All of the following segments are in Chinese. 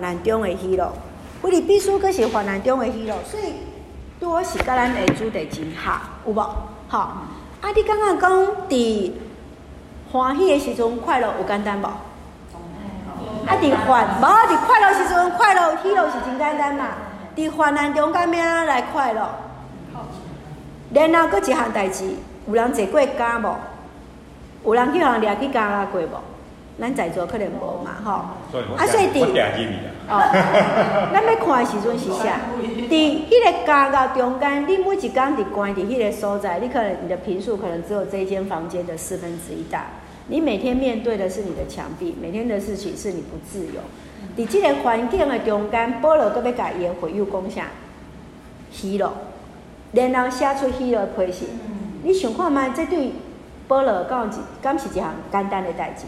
难中的喜乐，菲律宾书阁是患难中的喜乐，所以多是甲咱的主题真合，有无？好，啊，你感觉讲伫欢喜的时阵快乐有简单无？啊，伫烦，无伫快乐时阵快乐喜乐是真简单嘛？伫患难中间咩来快乐？然后阁一项代志，有人坐过监无？有人去人掠去监啦过无？咱在座可能无嘛，吼。啊，所以伫哦，咱要看的时阵是啥？伫迄个监狱中间，你每一工伫关伫迄个所在，你可能你的坪数可能只有这一间房间的四分之一大。你每天面对的是你的墙壁，每天的事情是你不自由。伫这个环境的中间，保罗都要甲伊的会友讲啥？喜乐，然后写出喜乐的批示。你想看吗？这对保罗讲是，敢是一项简单的代志？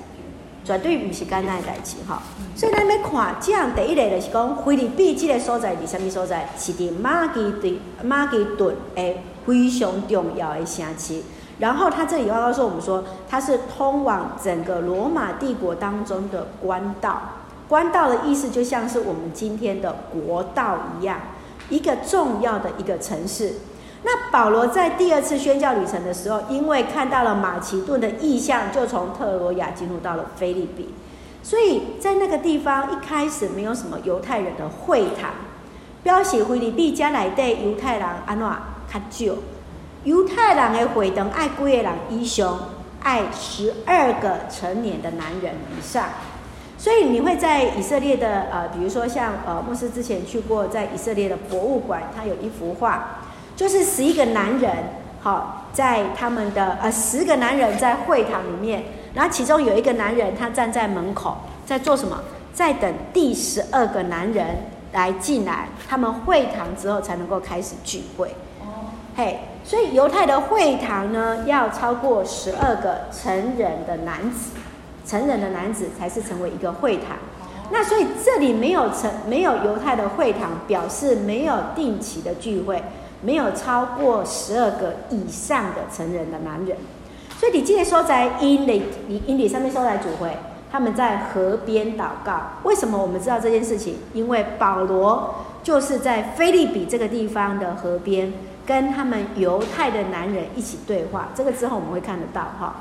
绝对不是简单的代志哈，所以咱要看这样第一个就是讲，菲律宾这个所在伫什么所在？是伫马其顿马其顿诶非常重要的城市。然后他这里要告诉我们说，它是通往整个罗马帝国当中的官道。官道的意思就像是我们今天的国道一样，一个重要的一个城市。那保罗在第二次宣教旅程的时候，因为看到了马其顿的意象，就从特罗亚进入到了腓立比。所以在那个地方一开始没有什么犹太人的会堂，表示腓立比将来对犹太人安怎较少。犹太人的会堂爱几个人以上，爱十二个成年的男人以上。所以你会在以色列的呃，比如说像呃牧师之前去过在以色列的博物馆，它有一幅画。就是十一个男人，好，在他们的呃十个男人在会堂里面，然后其中有一个男人他站在门口，在做什么？在等第十二个男人来进来，他们会堂之后才能够开始聚会。哦嘿，所以犹太的会堂呢，要超过十二个成人的男子，成人的男子才是成为一个会堂。那所以这里没有成没有犹太的会堂，表示没有定期的聚会。没有超过十二个以上的成人的男人，所以你记得说在英里，你英里上面说来主会，他们在河边祷告。为什么我们知道这件事情？因为保罗就是在腓立比这个地方的河边，跟他们犹太的男人一起对话。这个之后我们会看得到哈。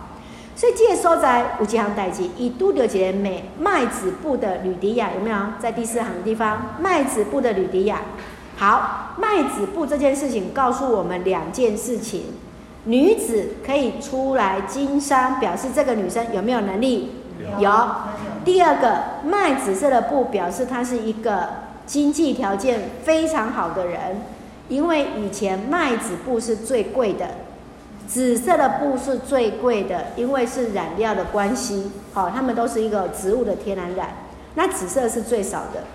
所以记得说在五几行代记，以都留节美麦子布的吕迪亚有没有？在第四行的地方，麦子布的吕迪亚。好，麦子布这件事情告诉我们两件事情：女子可以出来经商，表示这个女生有没有能力？有。有。第二个，卖紫色的布表示她是一个经济条件非常好的人，因为以前麦子布是最贵的，紫色的布是最贵的，因为是染料的关系。好，他们都是一个植物的天然染，那紫色是最少的。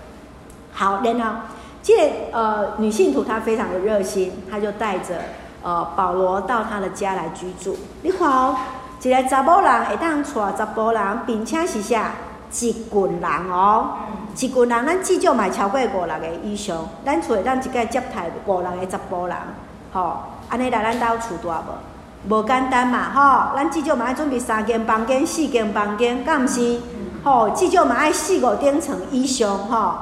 好，然后。这呃女信徒她非常的热心，她就带着呃保罗到她的家来居住。你看哦，一个查某人会当娶查甫人，并且是啥一群人哦，一群人咱至少嘛超过五六个以上，咱厝会当一个接待五六个查甫人，吼，安尼来咱兜厝住无？无简单嘛，吼，咱至少嘛爱准备三间房间、四间房间，敢毋是？吼，至少嘛爱四五顶床以上，吼。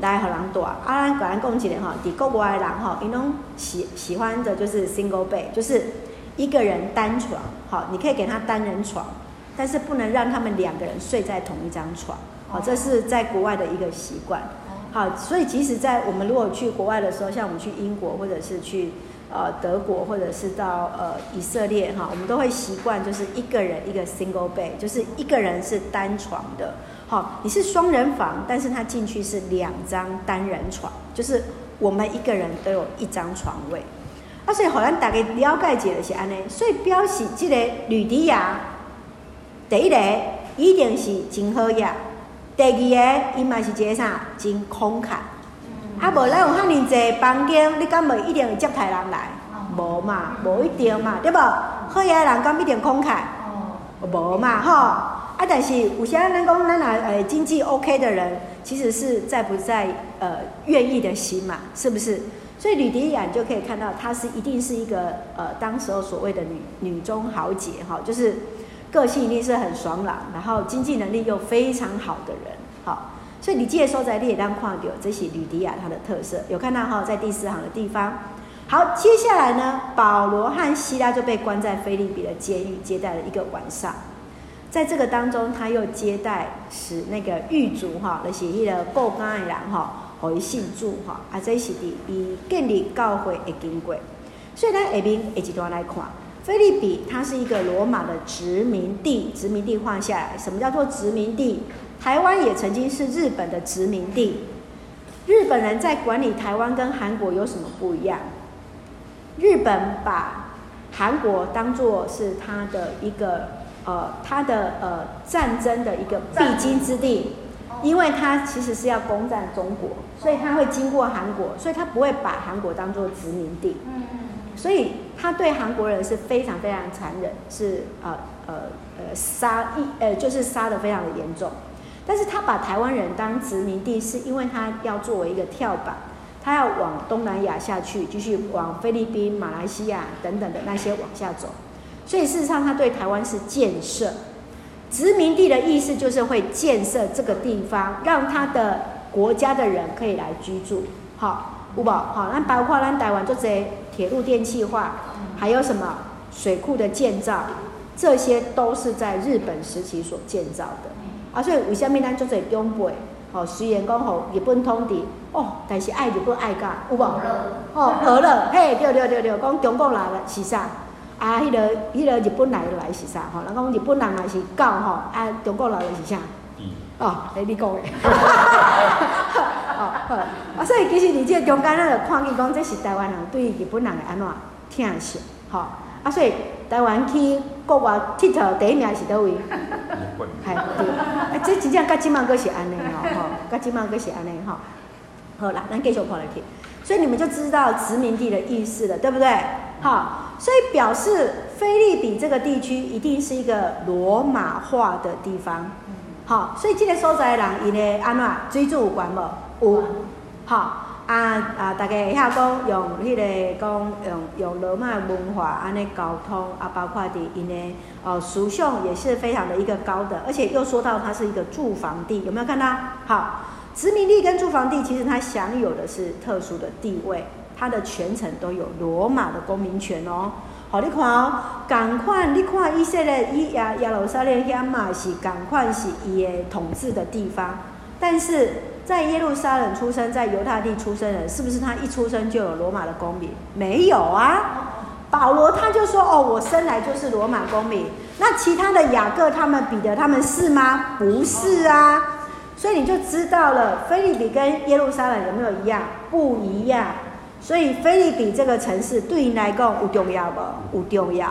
来，互人住啊！咱个人讲一个吼，伫国外的人吼，因拢喜喜欢的就是 single bed，就是一个人单床。好，你可以给他单人床，但是不能让他们两个人睡在同一张床。好，这是在国外的一个习惯。好，所以即使在我们如果去国外的时候，像我们去英国或者是去呃德国或者是到呃以色列哈，我们都会习惯就是一个人一个 single bed，就是一个人是单床的。好，你是双人房，但是他进去是两张单人床，就是我们一个人都有一张床位。啊，所以好像大家了解解的是安尼，所以表示这个吕迪亚，第一个一定是真好呀，第二个伊嘛是一个啥，真慷慨。啊，无咱有遐尼济房间，你敢袂一定会接待人来？无嘛，无一定嘛，对无？好呀，人敢一定慷慨？无嘛，吼。啊，但是有些人讲，咱呐，呃，经济 OK 的人，其实是在不在呃愿意的心嘛，是不是？所以吕迪亚就可以看到，她是一定是一个呃，当时候所谓的女女中豪杰哈，就是个性一定是很爽朗，然后经济能力又非常好的人，好，所以你这个所在列当看到，这是吕迪亚它的特色，有看到哈，在第四行的地方。好，接下来呢，保罗和西拉就被关在腓立比的监狱，接待了一个晚上。在这个当中，他又接待使那个狱卒哈，那些伊个报干的人哈，和伊信主哈，啊，这是的以建立教会的经过。所以咱下面一段来看，菲律宾它是一个罗马的殖民地，殖民地换下来，什么叫做殖民地？台湾也曾经是日本的殖民地。日本人在管理台湾跟韩国有什么不一样？日本把韩国当作是他的一个呃，他的呃战争的一个必经之地，因为他其实是要攻占中国，所以他会经过韩国，所以他不会把韩国当做殖民地。所以他对韩国人是非常非常残忍，是呃呃呃杀一呃就是杀的非常的严重。但是他把台湾人当殖民地，是因为他要作为一个跳板。他要往东南亚下去，继续往菲律宾、马来西亚等等的那些往下走，所以事实上他对台湾是建设殖民地的意思，就是会建设这个地方，让他的国家的人可以来居住。好，五宝，好，那包括咱台湾做这些铁路电气化，还有什么水库的建造，这些都是在日本时期所建造的。啊，所以为什么咱做这东北？哦，虽然讲吼日本统治，哦，但是爱日本爱甲有无？哦，和乐，嘿，对对对对，讲中国来了是啥？啊，迄、那个迄、那个日本来来是啥？吼，人讲日本人来是狗吼，啊，中国来了是啥？嗯、哦，诶，你讲诶。哦，好，啊，所以其实你这中间咱就看见讲，这是台湾人对日本人的安怎疼惜，吼、哦，啊，所以台湾去国外佚佗第一名是倒位？日本系对，啊，这真正甲即满阁是安尼吼，吼，甲即满阁是安尼吼。好啦，咱继续看落去，所以你们就知道殖民地的意思了，对不对？好，所以表示腓立比这个地区一定是一个罗马化的地方。好，所以这个所在的人，伊呢安怎水准有关无？有。好。啊啊！大家遐讲用迄、那个讲用用罗马文化安尼沟通啊，包括伫因的哦思想也是非常的一个高的，而且又说到它是一个住房地，有没有看到？好，殖民地跟住房地其实它享有的是特殊的地位，它的全程都有罗马的公民权哦。好，你看哦，赶快你看以色列伊亚耶路撒冷遐嘛是赶快是伊的统治的地方，但是。在耶路撒冷出生，在犹太地出生人，是不是他一出生就有罗马的公民？没有啊。保罗他就说：“哦，我生来就是罗马公民。”那其他的雅各、他们、彼得他们是吗？不是啊。所以你就知道了，腓立比跟耶路撒冷有没有一样？不一样。所以菲律宾这个城市对你来讲有重要不？有重要。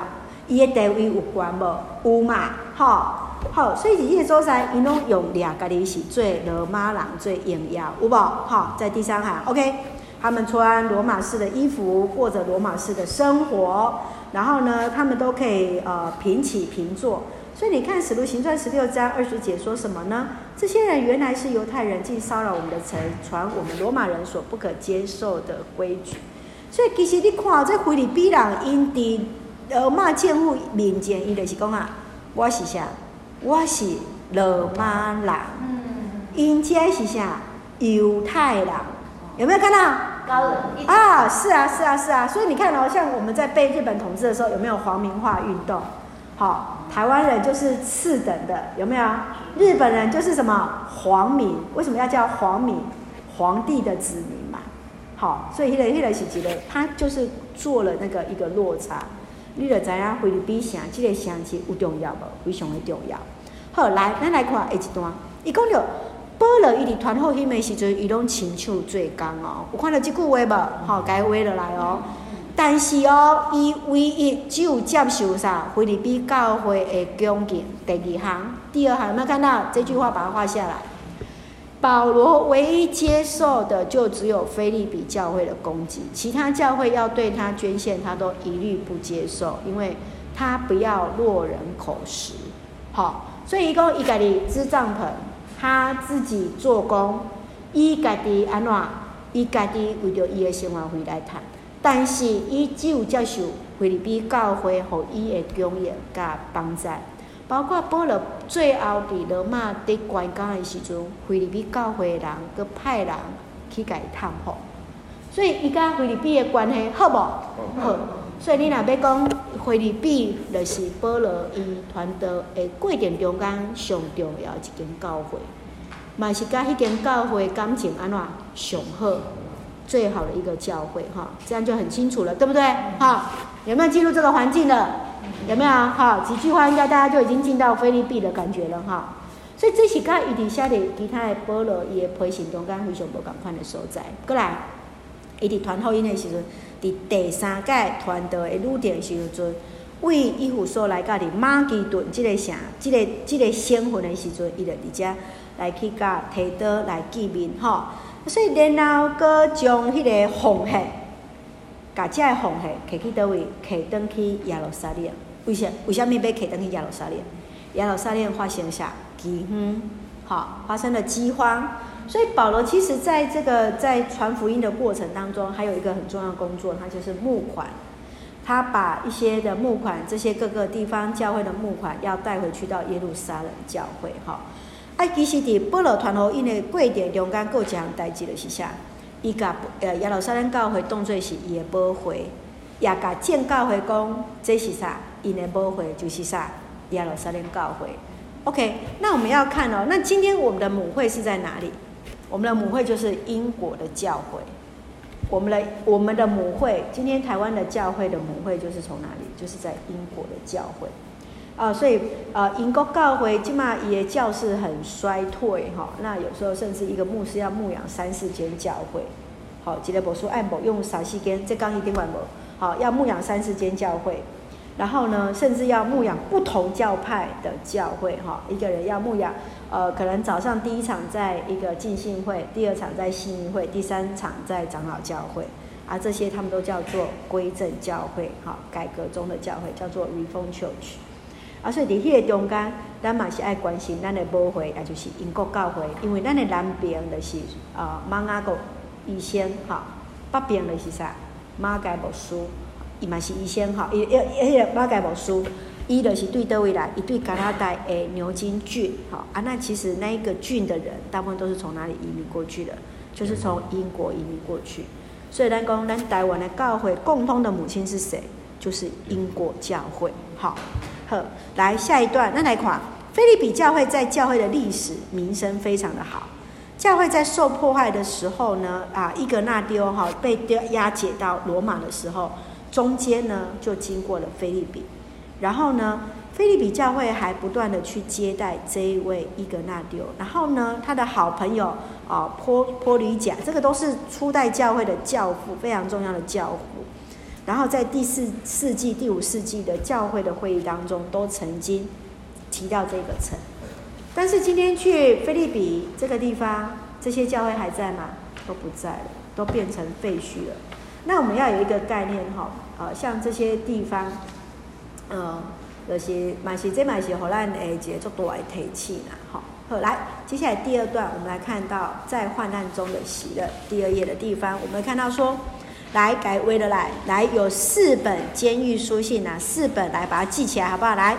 伊的地位有关不？有嘛？好。好，所以这些所在，因拢用俩家己是最罗马人最荣耀，有无？好，在第三行，OK，他们穿罗马式的衣服，过着罗马式的生活，然后呢，他们都可以呃平起平坐。所以你看《使徒行传》十六章二十节说什么呢？这些人原来是犹太人，竟骚扰我们的城，传我们罗马人所不可接受的规矩。所以其实你看这腓立比人因伫罗马政府面前，伊就是讲啊，我是啥？我是罗马人，因家是啥？犹太人，有没有看到？高人啊，是啊，是啊，是啊。所以你看哦，像我们在被日本统治的时候，有没有皇民化运动？好，台湾人就是次等的，有没有？日本人就是什么皇民？为什么要叫皇民？皇帝的子民嘛。好，所以迄个迄个是一个，他就是做了那个一个落差。你就知影菲律宾城，这个城市有重要无？非常的重要。好，来，咱来看下一段。伊讲着保罗伊伫传福音的时阵，伊拢亲手做工哦。有看到即句话无？好，该画落来哦。但是哦，伊唯一只有接受啥？菲律宾教会的恭敬。第二行，第二行有没有看到这句话？把它画下来。保罗唯一接受的就只有腓立比教会的供给，其他教会要对他捐献，他都一律不接受，因为他不要落人口实。好。所以伊讲伊家己支帐篷，他自己做工，伊家己安怎？伊家己为着伊的生活费来赚，但是伊只有接受菲律宾教会予伊的供应甲帮助，包括保罗最后伫罗马伫关监的时阵，菲律宾教会的人佮派人去甲伊探访，所以伊甲菲律宾的关系好无？好。所以你若要讲菲律宾，就是保罗伊团队的过程中间上重要一间教会，嘛是甲迄间教会感情安怎上好，最好的一个教会哈，这样就很清楚了，对不对？好，有没有进入这个环境了？有没有？好，几句话应该大家就已经进到菲律宾的感觉了哈。所以这是甲伊伫写的其他的保罗伊的批信中间非常无共款的所在。过来，伊伫传福音的时阵。伫第三届团道的旅程时阵，为以弗所来甲伫马其顿即个城，即、这个即、这个省份的时阵，伊就伫遮来去甲提多来见面吼。所以然后哥将迄个奉献，甲遮个奉献摕去叨位？摕转去耶路撒冷。为啥？为啥物要摕转去耶路撒冷？耶路撒冷发生啥？饥荒，好，发生了饥荒。所以保罗其实在这个在传福音的过程当中，还有一个很重要的工作，他就是募款。他把一些的募款，这些各个地方教会的募款，要带回去到耶路撒冷教会。哈，哎，其实伫保罗传福音的过程中间，有一项代志就是啥？伊甲呃耶路撒冷教会当作是伊的母会，也甲建教会讲这是啥？因的母会就是啥？耶路撒冷教会。OK，那我们要看哦，那今天我们的母会是在哪里？我们的母会就是英国的教会，我们的我们的母会，今天台湾的教会的母会就是从哪里？就是在英国的教会，啊，所以呃，英国教会起码也教士很衰退哈，那有时候甚至一个牧师要牧养三四间教会，好，吉列伯书按伯用三四间，这刚一定管不？好，要牧养三四间教会，然后呢，甚至要牧养不同教派的教会哈，一个人要牧养。呃，可能早上第一场在一个浸信会，第二场在信义会，第三场在长老教会，啊，这些他们都叫做归正教会，哈，改革中的教会叫做 Reform Church，啊，所以伫迄个中间，咱嘛是爱关心咱的母会，也就是英国教会，因为咱的南边就是呃马雅国医生，哈，北边的是啥？马盖牧师，伊嘛是医生，哈，伊伊伊个马盖牧师。伊就是对倒位来，伊对加拿大诶牛津郡，好啊，那其实那一个郡的人，大部分都是从哪里移民过去的？就是从英国移民过去。所以咱讲，咱台湾的教会共通的母亲是谁？就是英国教会。好，来下一段，那来看，菲利比教会在教会的历史名声非常的好。教会在受迫害的时候呢，啊，伊格纳丢哈被押解到罗马的时候，中间呢就经过了菲利比。然后呢，菲利比教会还不断的去接待这一位伊格纳丢。然后呢，他的好朋友啊，波波吕贾，这个都是初代教会的教父，非常重要的教父。然后在第四世纪、第五世纪的教会的会议当中，都曾经提到这个城。但是今天去菲律比这个地方，这些教会还在吗？都不在了，都变成废墟了。那我们要有一个概念哈，呃，像这些地方。嗯，就是嘛是这嘛是互咱诶一个足大诶提醒啦，吼。好，来，接下来第二段，我们来看到在患难中的喜乐。第二页的地方，我们看到说，来改为了来，来有四本监狱书信啊，四本来把它记起来，好不好？来，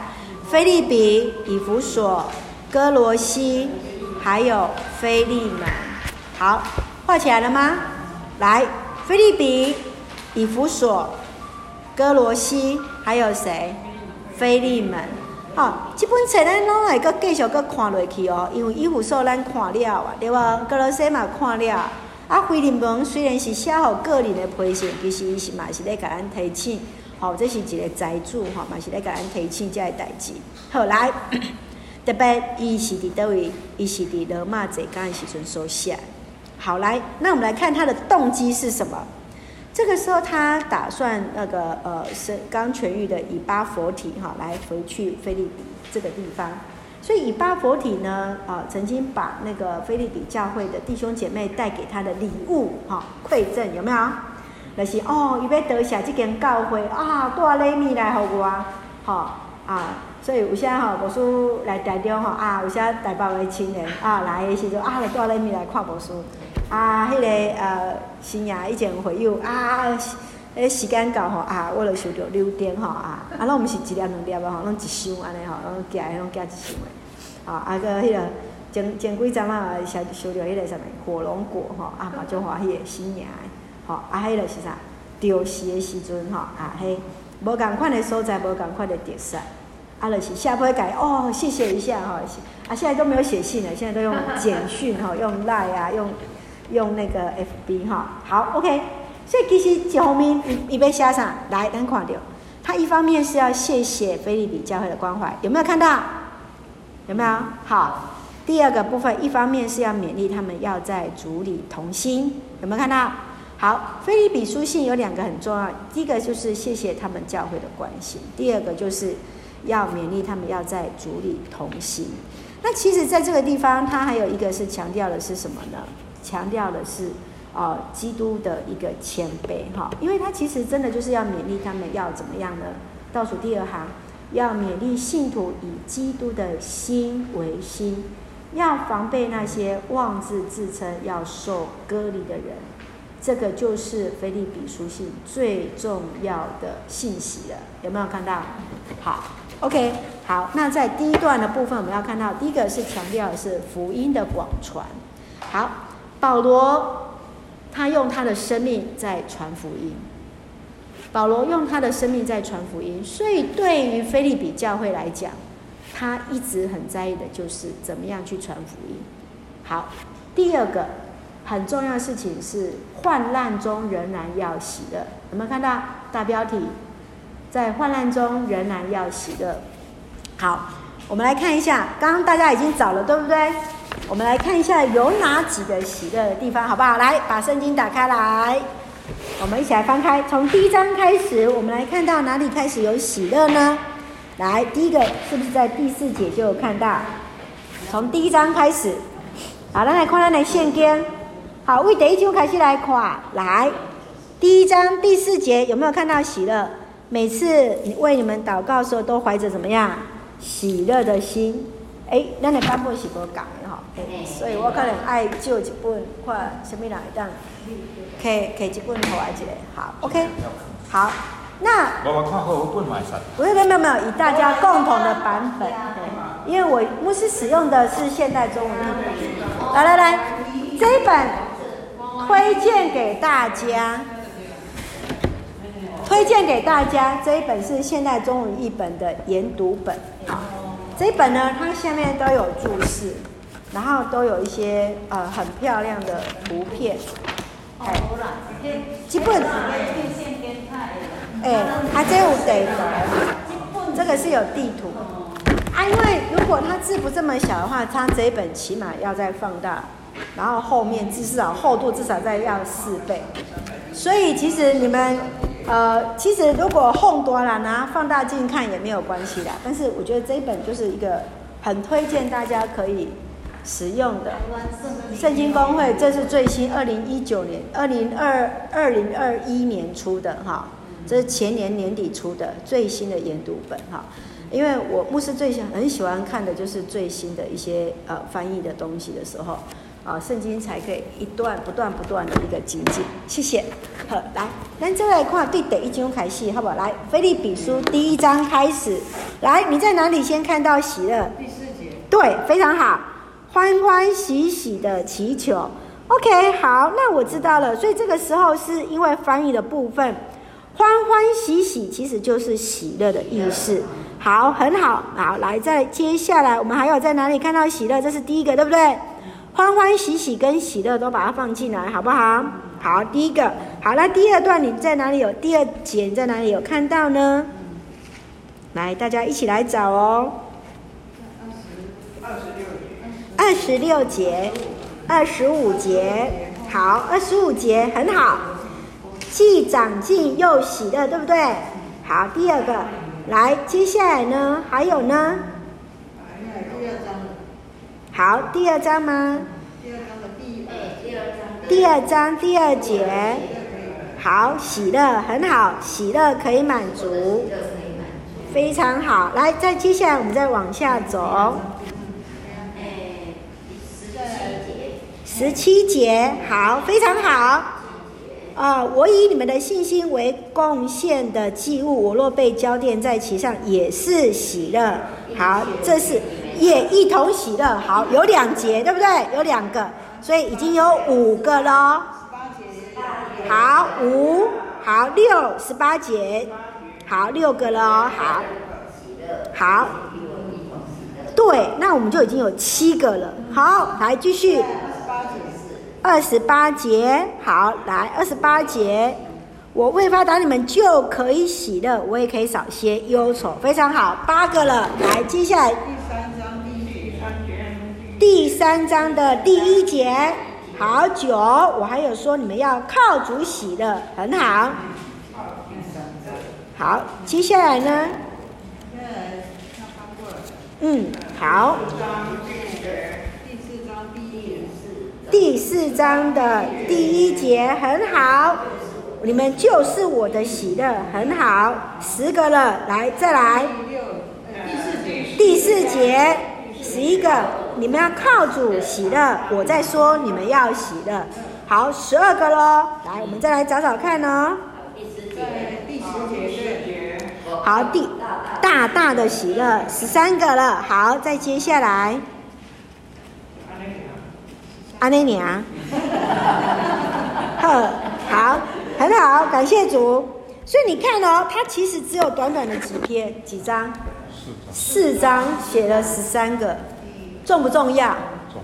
腓立比、以弗所、哥罗西，还有腓利门。好，画起来了吗？来，腓立比、以弗所、哥罗西。还有谁？腓利门。好、哦，这本册咱拢会阁继续阁看落去哦，因为以弗所咱看了啊，对吧？歌罗西嘛看了，啊，腓利门虽然是写好个人的批信，其实伊是嘛是咧甲咱提醒，好、这是一个财主哈，嘛是咧甲咱提醒这个代志。好，来，特别伊是伫叨位，伊是伫罗马坐监的时阵所写。好，来，那我们来看他的动机是什么？这个时候，他打算那个呃，是刚痊愈的以巴佛提哈，来回去腓立比这个地方。所以以巴佛体呢，啊、曾经把那个腓立比教会的弟兄姐妹带给他的礼物哈，馈赠有没有？那、就是哦，伊要得下这间教会啊，带礼物来给我，好啊。所以有些哈，牧师来台中哈啊，有些台北的亲人啊来的时候啊，来带礼物来看牧师。啊，迄、那个呃，新亚以前会有啊，诶，时间到吼啊，我就想着六点吼啊，啊，拢毋是一粒两粒啊吼，拢一箱安尼吼，拢夹诶拢寄一箱诶，啊，啊个迄个前前几阵啊，想想着迄个啥物火龙果吼，啊嘛就欢喜诶新年诶，吼啊，迄个是啥？丢时诶时阵吼，啊嘿，无共款诶所在，无共款诶特色，啊，就是下回改哦，谢谢一下吼，啊，现在都没有写信了，现在都用简讯吼，用 Line 啊，用用那个 FB 哈，好，OK。所以其实这后面伊伊要写啥？来，咱看到，他一方面是要谢谢腓立比教会的关怀，有没有看到？有没有？好，第二个部分，一方面是要勉励他们要在主里同心，有没有看到？好，腓立比书信有两个很重要，第一个就是谢谢他们教会的关心，第二个就是要勉励他们要在主里同心。那其实在这个地方，他还有一个是强调的是什么呢？强调的是。哦，基督的一个谦卑哈，因为他其实真的就是要勉励他们要怎么样呢？倒数第二行，要勉励信徒以基督的心为心，要防备那些妄自自称要受割礼的人。这个就是腓立比书信最重要的信息了，有没有看到？好，OK，好，那在第一段的部分，我们要看到第一个是强调的是福音的广传。好，保罗。他用他的生命在传福音，保罗用他的生命在传福音，所以对于腓利比教会来讲，他一直很在意的就是怎么样去传福音。好，第二个很重要的事情是患难中仍然要喜乐，有没有看到大标题？在患难中仍然要喜乐。好，我们来看一下，刚刚大家已经找了，对不对？我们来看一下有哪几个喜乐的地方，好不好？来，把圣经打开来，我们一起来翻开，从第一章开始，我们来看到哪里开始有喜乐呢？来，第一个是不是在第四节就有看到？从第一章开始，好，来看，来现经，好，为第一章开始来看，来，第一章第四节有没有看到喜乐？每次你为你们祷告的时候，都怀着怎么样喜乐的心？哎，咱的版本是无共的吼，所以我可能爱借一本，看什么人会当，开开一本好来一个，好，OK，好，那我我看好本买啥？不是，没有没有，以大家共同的版本，因为我牧师使用的是现代中文。来来来，这一本推荐给大家，推荐给大家，这一本是现代中文译本的研读本，好。这一本呢，它下面都有注释，然后都有一些呃很漂亮的图片。哎，基本。哎，它这有地图，这个是有地图。啊，因为如果它字不这么小的话，它这一本起码要再放大，然后后面至少厚度至少再要四倍。所以其实你们。呃，其实如果宏多了拿放大镜看也没有关系的，但是我觉得这一本就是一个很推荐大家可以使用的圣经公会，这是最新二零一九年、二零二二零二一年出的哈，这是前年年底出的最新的研读本哈，因为我牧师最喜很喜欢看的就是最新的一些呃翻译的东西的时候。啊，圣经才可以一段不断不断的一个精进。谢谢。好，来，咱再来看对第一章开始，好不好？来，腓利比书第一章开始。来，你在哪里先看到喜乐？第四节。对，非常好，欢欢喜喜的祈求。OK，好，那我知道了。所以这个时候是因为翻译的部分，欢欢喜喜其实就是喜乐的意思。好，很好。好，来，再接下来我们还有在哪里看到喜乐？这是第一个，对不对？欢欢喜喜跟喜乐都把它放进来，好不好？好，第一个，好那，第二段你在哪里有？第二节你在哪里有看到呢？来，大家一起来找哦。二十六节，二十五节，好，二十五节很好，既长进又喜乐，对不对？好，第二个，来，接下来呢？还有呢？好，第二章吗？第二章的第二，第二章第二节。好，喜乐很好，喜乐可以满足，非常好。来，再接下来我们再往下走。十七节，好，非常好。啊、呃，我以你们的信心为贡献的祭物，我若被交奠在其上，也是喜乐。好，这是也一同喜乐。好，有两节，对不对？有两个，所以已经有五个了。好，五，好，六，十八节，好，六个了。好，好，对，那我们就已经有七个了。好，来继续。二十八节，好，来二十八节，我未发达你们就可以喜乐，我也可以少些忧愁，非常好，八个了，来，接下来的第一节，好九，我还有说你们要靠主喜乐，很好，好，接下来呢？嗯，好。第四章的第一节很好，你们就是我的喜乐，很好，十个了，来再来。第四节十一个，你们要靠主喜乐，我在说你们要喜乐，好，十二个喽，来，我们再来找找看哦。第十节，第十节好，第大大的喜乐，十三个了，好，再接下来。阿内娘，呵，好，很好，感谢主。所以你看哦，他其实只有短短的几篇几章，四章写了十三个，重不重要？重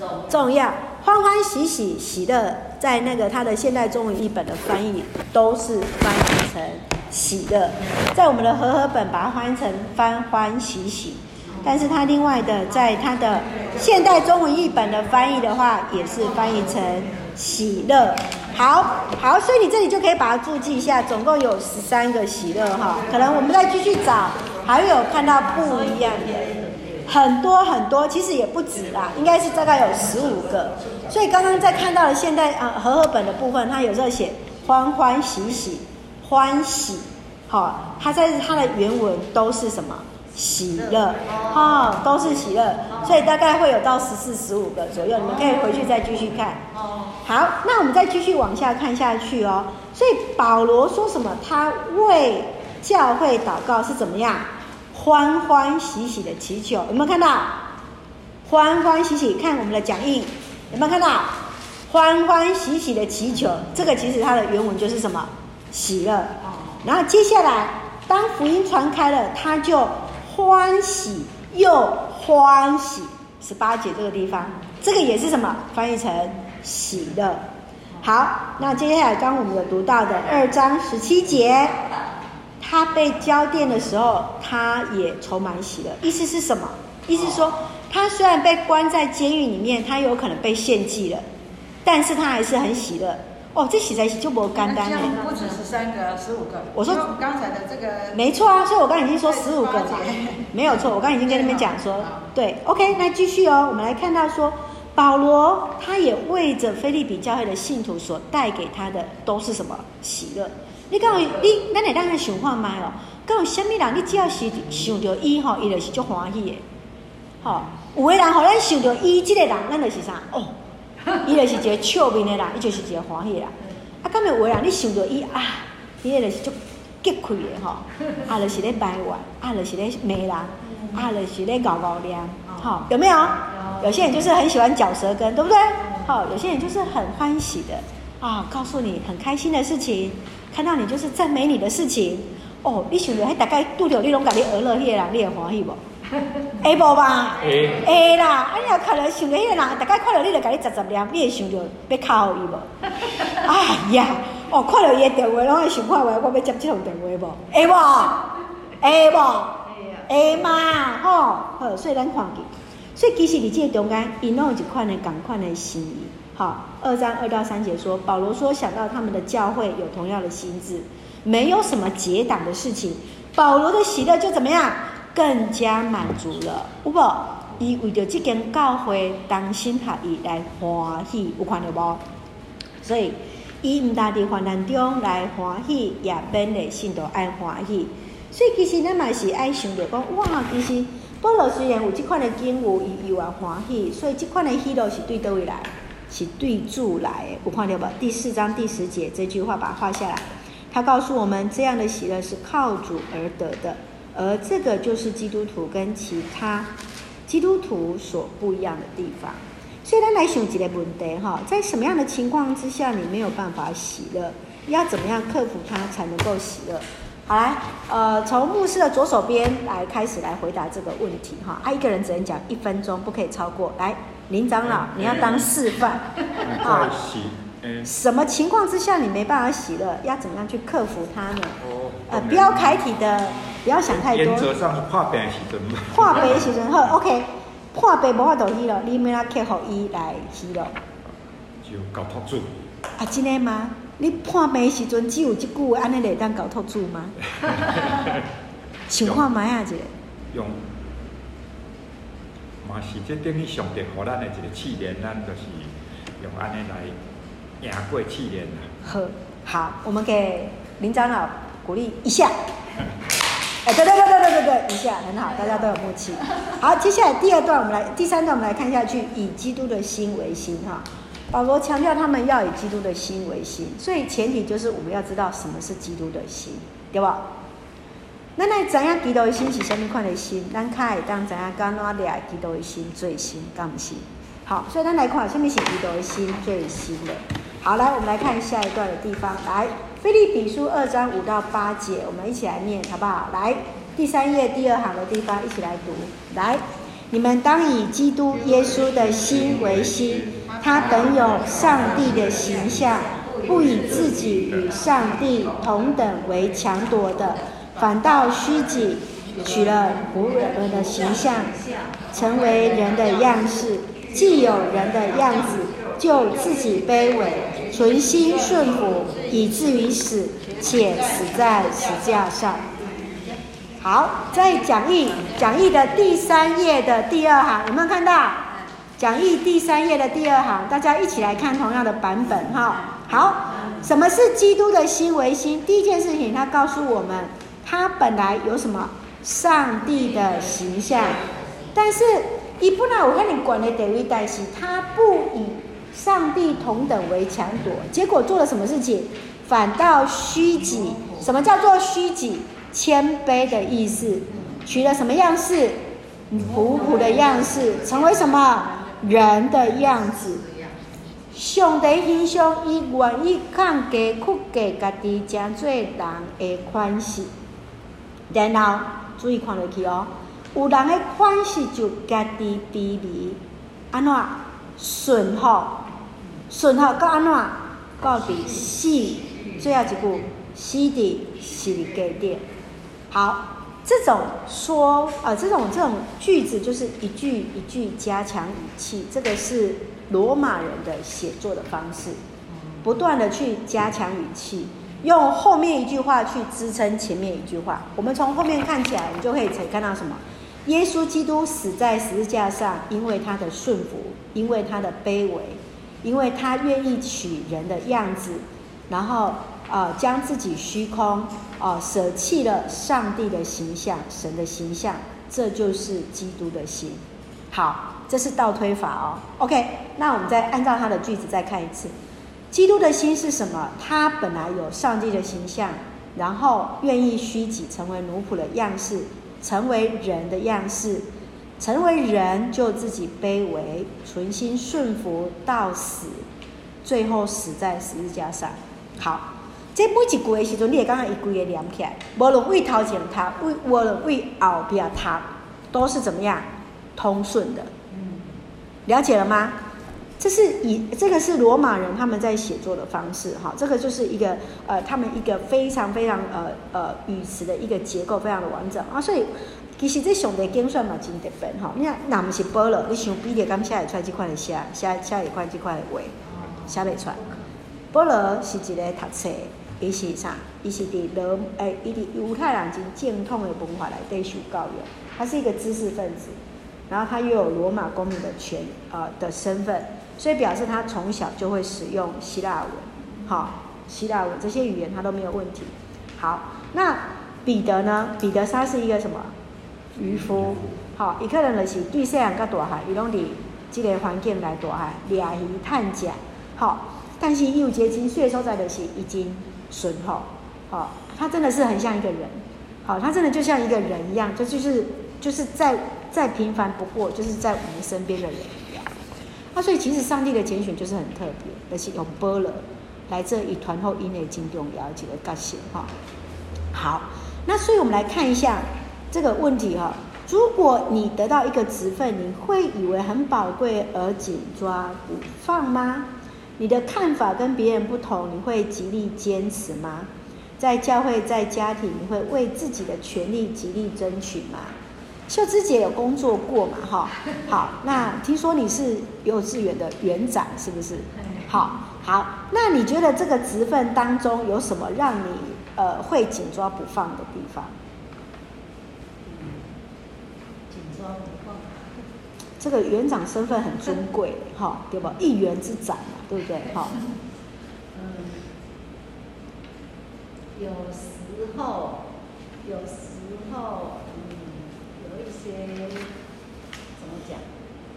要，重要，欢欢喜喜喜乐，在那个他的现代中文译本的翻译都是翻译成喜乐，在我们的和合本把它翻译成欢欢喜喜。但是他另外的，在他的现代中文译本的翻译的话，也是翻译成喜乐。好，好，所以你这里就可以把它注记一下，总共有十三个喜乐哈。可能我们再继续找，还有看到不一样的，很多很多，其实也不止啦，应该是大概有十五个。所以刚刚在看到的现代啊和合本的部分，它有时候写欢欢喜喜欢喜，好，它在它的原文都是什么？喜乐，哈、都是喜乐，所以大概会有到十四、十五个左右，你们可以回去再继续看。好，那我们再继续往下看下去哦。所以保罗说什么？他为教会祷告是怎么样？欢欢喜喜的祈求，有没有看到？欢欢喜喜，看我们的讲义，有没有看到？欢欢喜喜的祈求，这个其实它的原文就是什么？喜乐。然后接下来，当福音传开了，他就。欢喜又欢喜，十八节这个地方，这个也是什么？翻译成喜乐。好，那接下来刚刚我们有读到的二章十七节，他被浇奠的时候，他也充满喜乐。意思是什么？意思是说，他虽然被关在监狱里面，他有可能被献祭了，但是他还是很喜乐。哦，这喜在一起就不干单了。不止十三个，十五个。我说刚才的这个没错啊，所以我刚才已经说十五个嘛，没有错。我刚才已经跟你们讲说，对，OK，那继续哦。我们来看到说，保罗他也为着菲利比教会的信徒所带给他的都是什么喜乐？你讲你咱会当然想看麦哦，讲有什物人？你只要是想到伊吼，伊就是足欢喜的。好，有的人吼，咱想到伊这个人，咱就是啥？哦。伊就是一个笑面的人，伊就是一个欢喜的人。啊，咁样话人，你想到伊啊，伊个就是足激气的吼，啊，就是咧埋怨，啊，就是咧骂人，啊，就是咧搞搞念，好，有没有？有些人就是很喜欢嚼舌根，对不对？好，有些人就是很欢喜的啊，告诉你很开心的事情，看到你就是赞美你的事情。哦，你想着迄大概拄着你拢甲你娱乐迄个人，你会欢喜无？会无吧？会，会啦！啊，你若看着想着迄个人，大概看着你就甲你杂杂念，你会想着要靠伊无？哎呀，哦，看着伊的电话，拢会想看话，我要接即通电话无？会无？会无？会嘛？吼，好，所以咱看见，所以其实伫这个中间，伊拢有一款的共款的心意。好，二章二到三节说，保罗说想到他们的教会有同样的心智，没有什么结党的事情，保罗的喜乐就怎么样？更加满足了，有无？伊为着这间教会同心合意来欢喜，有看到无？所以伊毋但伫患难中来欢喜，也免得信徒爱欢喜。所以其实咱嘛是爱想着讲，哇！其实保罗虽然有这款的经历，伊又啊欢喜，所以这款的喜乐是对叨位来？是对主来的，不看到吧？第四章第十节这句话，把它画下来。他告诉我们，这样的喜乐是靠主而得的，而这个就是基督徒跟其他基督徒所不一样的地方。所以，咱来想一个问题哈，在什么样的情况之下你没有办法喜乐？要怎么样克服它才能够喜乐？好来，呃，从牧师的左手边来开始来回答这个问题哈。啊，一个人只能讲一分钟，不可以超过。来，林长老，你要当示范啊。什么情况之下你没办法喜乐？要怎么样去克服它呢？呃，不要开体的，不要想太多。原则上是破病的时阵。破病的时阵好，OK。破病无法度喜乐，你要怎克服伊来喜乐？就搞托住。啊，真的吗？你破病时阵只有一句话，安尼来当搞托住吗？情况买啊，这个。用，嘛是这等于上帝给咱的一个试炼，咱就是用安尼来赢过试炼啦。好，好，我们给林长老鼓励一下。哎，对对对对对对对，一下很好，大家都有默契。好，接下来第二段，我们来第三段，我们来看下去，以基督的心为心哈。保罗强调他们要以基督的心为心，所以前提就是我们要知道什么是基督的心，对吧？那那怎样基督的心是什么款的心？咱开当怎样干哪俩基督的心最新，刚心。好，所以咱来看什么是基督的心最新的。好，来我们来看下一段的地方，来腓立比书二章五到八节，我们一起来念好不好？来，第三页第二行的地方一起来读，来，你们当以基督耶稣的心为心。他本有上帝的形象，不以自己与上帝同等为强夺的，反倒虚己，取了仆人的形象，成为人的样式。既有人的样子，就自己卑微，存心顺服，以至于死，且死在十架上。好，在讲义讲义的第三页的第二行，有没有看到？讲义第三页的第二行，大家一起来看同样的版本哈。好，什么是基督的心为心？第一件事情，他告诉我们，他本来有什么上帝的形象，但是伊不来有遐尔悬的地位，但是他不以上帝同等为强夺，结果做了什么事情？反倒虚己。什么叫做虚己？谦卑的意思，取了什么样式？仆仆的样式，成为什么？人的样子，上帝形象，伊愿意降低屈给家己，成做人的款式。然后注意看落去哦，有人的款式就家己卑微，安怎顺服？顺服到安怎？到底死？最后一句，死伫十字架顶。好。这种说，呃，这种这种句子就是一句一句加强语气，这个是罗马人的写作的方式，不断的去加强语气，用后面一句话去支撑前面一句话。我们从后面看起来，你就可以看到什么？耶稣基督死在十字架上，因为他的顺服，因为他的卑微，因为他愿意取人的样子，然后。啊、呃，将自己虚空，啊、舍弃了上帝的形象，神的形象，这就是基督的心。好，这是倒推法哦。OK，那我们再按照他的句子再看一次。基督的心是什么？他本来有上帝的形象，然后愿意虚己，成为奴仆的样式，成为人的样式，成为人就自己卑微，存心顺服到死，最后死在十字架上。好。这每一句的时候，你也刚刚一句的连起来，无论为头前他，为无论为后边他，都是怎么样通顺的。嗯了解了吗？这是以这个是罗马人他们在写作的方式，哈，这个就是一个呃，他们一个非常非常呃呃语词的一个结构非常的完整啊。所以其实这上帝精算嘛真特别哈。你看，那不是保罗？你想比的刚写会出来这块的写，写写一块这块的话，写不出来。保罗是一个读册。伊是啥？伊是伫罗诶，伊伫犹太人真正统的文化来对受教育。他是一个知识分子，然后他又有罗马公民的权呃的身份，所以表示他从小就会使用希腊文，好，希腊文这些语言他都没有问题。好，那彼得呢？彼得他是一个什么渔夫？好，一个人就是对细汉甲大汉，伊拢伫这个环境来大海掠鱼探甲，好，但是有结晶所所在的是已经损耗，好，他真的是很像一个人，好，他真的就像一个人一样，就就是就是再再平凡不过，就是在我们身边的人那所以其实上帝的拣选就是很特别，而且用波了来这一团后因内金重要几个个性哈。好，那所以我们来看一下这个问题哈。如果你得到一个职分，你会以为很宝贵而紧抓不放吗？你的看法跟别人不同，你会极力坚持吗？在教会、在家庭，你会为自己的权利极力争取吗？秀芝姐有工作过嘛？哈，好，那听说你是幼稚园的园长，是不是？好，好，那你觉得这个职分当中有什么让你呃会紧抓不放的地方？紧抓不放这个园长身份很尊贵，哈，对吧？一园之长嘛，对不对？哈。嗯，有时候，有时候，一些怎么讲？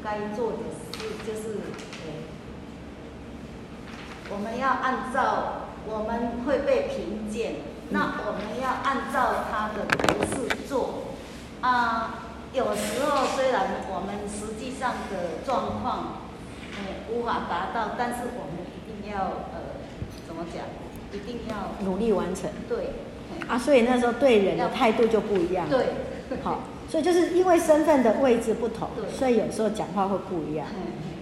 该做的事就是，哎，我们要按照，我们会被评鉴，那我们要按照他的模式做，啊。有时候虽然我们实际上的状况，呃，无法达到，但是我们一定要呃，怎么讲？一定要努力完成。对。啊，所以那时候对人的态度就不一样。对。好，所以就是因为身份的位置不同，所以有时候讲话会不一样。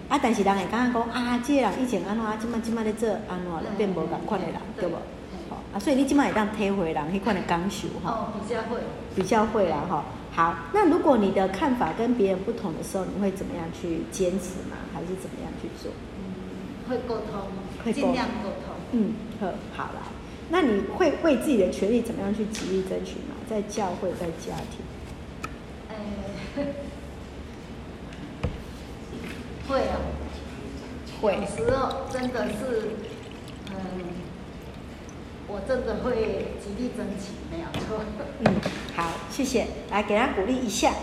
啊，但是人会刚刚讲啊，这个人以前安怎啊，今麦今麦在做安怎了，变无同款的人，对不？好啊，所以你今麦会当体会人迄款的感受哈。哦，比较会。比较会啦哈。好，那如果你的看法跟别人不同的时候，你会怎么样去坚持吗？还是怎么样去做？嗯，会沟通，会尽量沟通。嗯，好，好啦。那你会为自己的权利怎么样去极力争取吗？在教会，在家庭？呃，会啊，会。有时候真的是，嗯，我真的会极力争取，没有错。嗯。好，谢谢，来给他鼓励一下。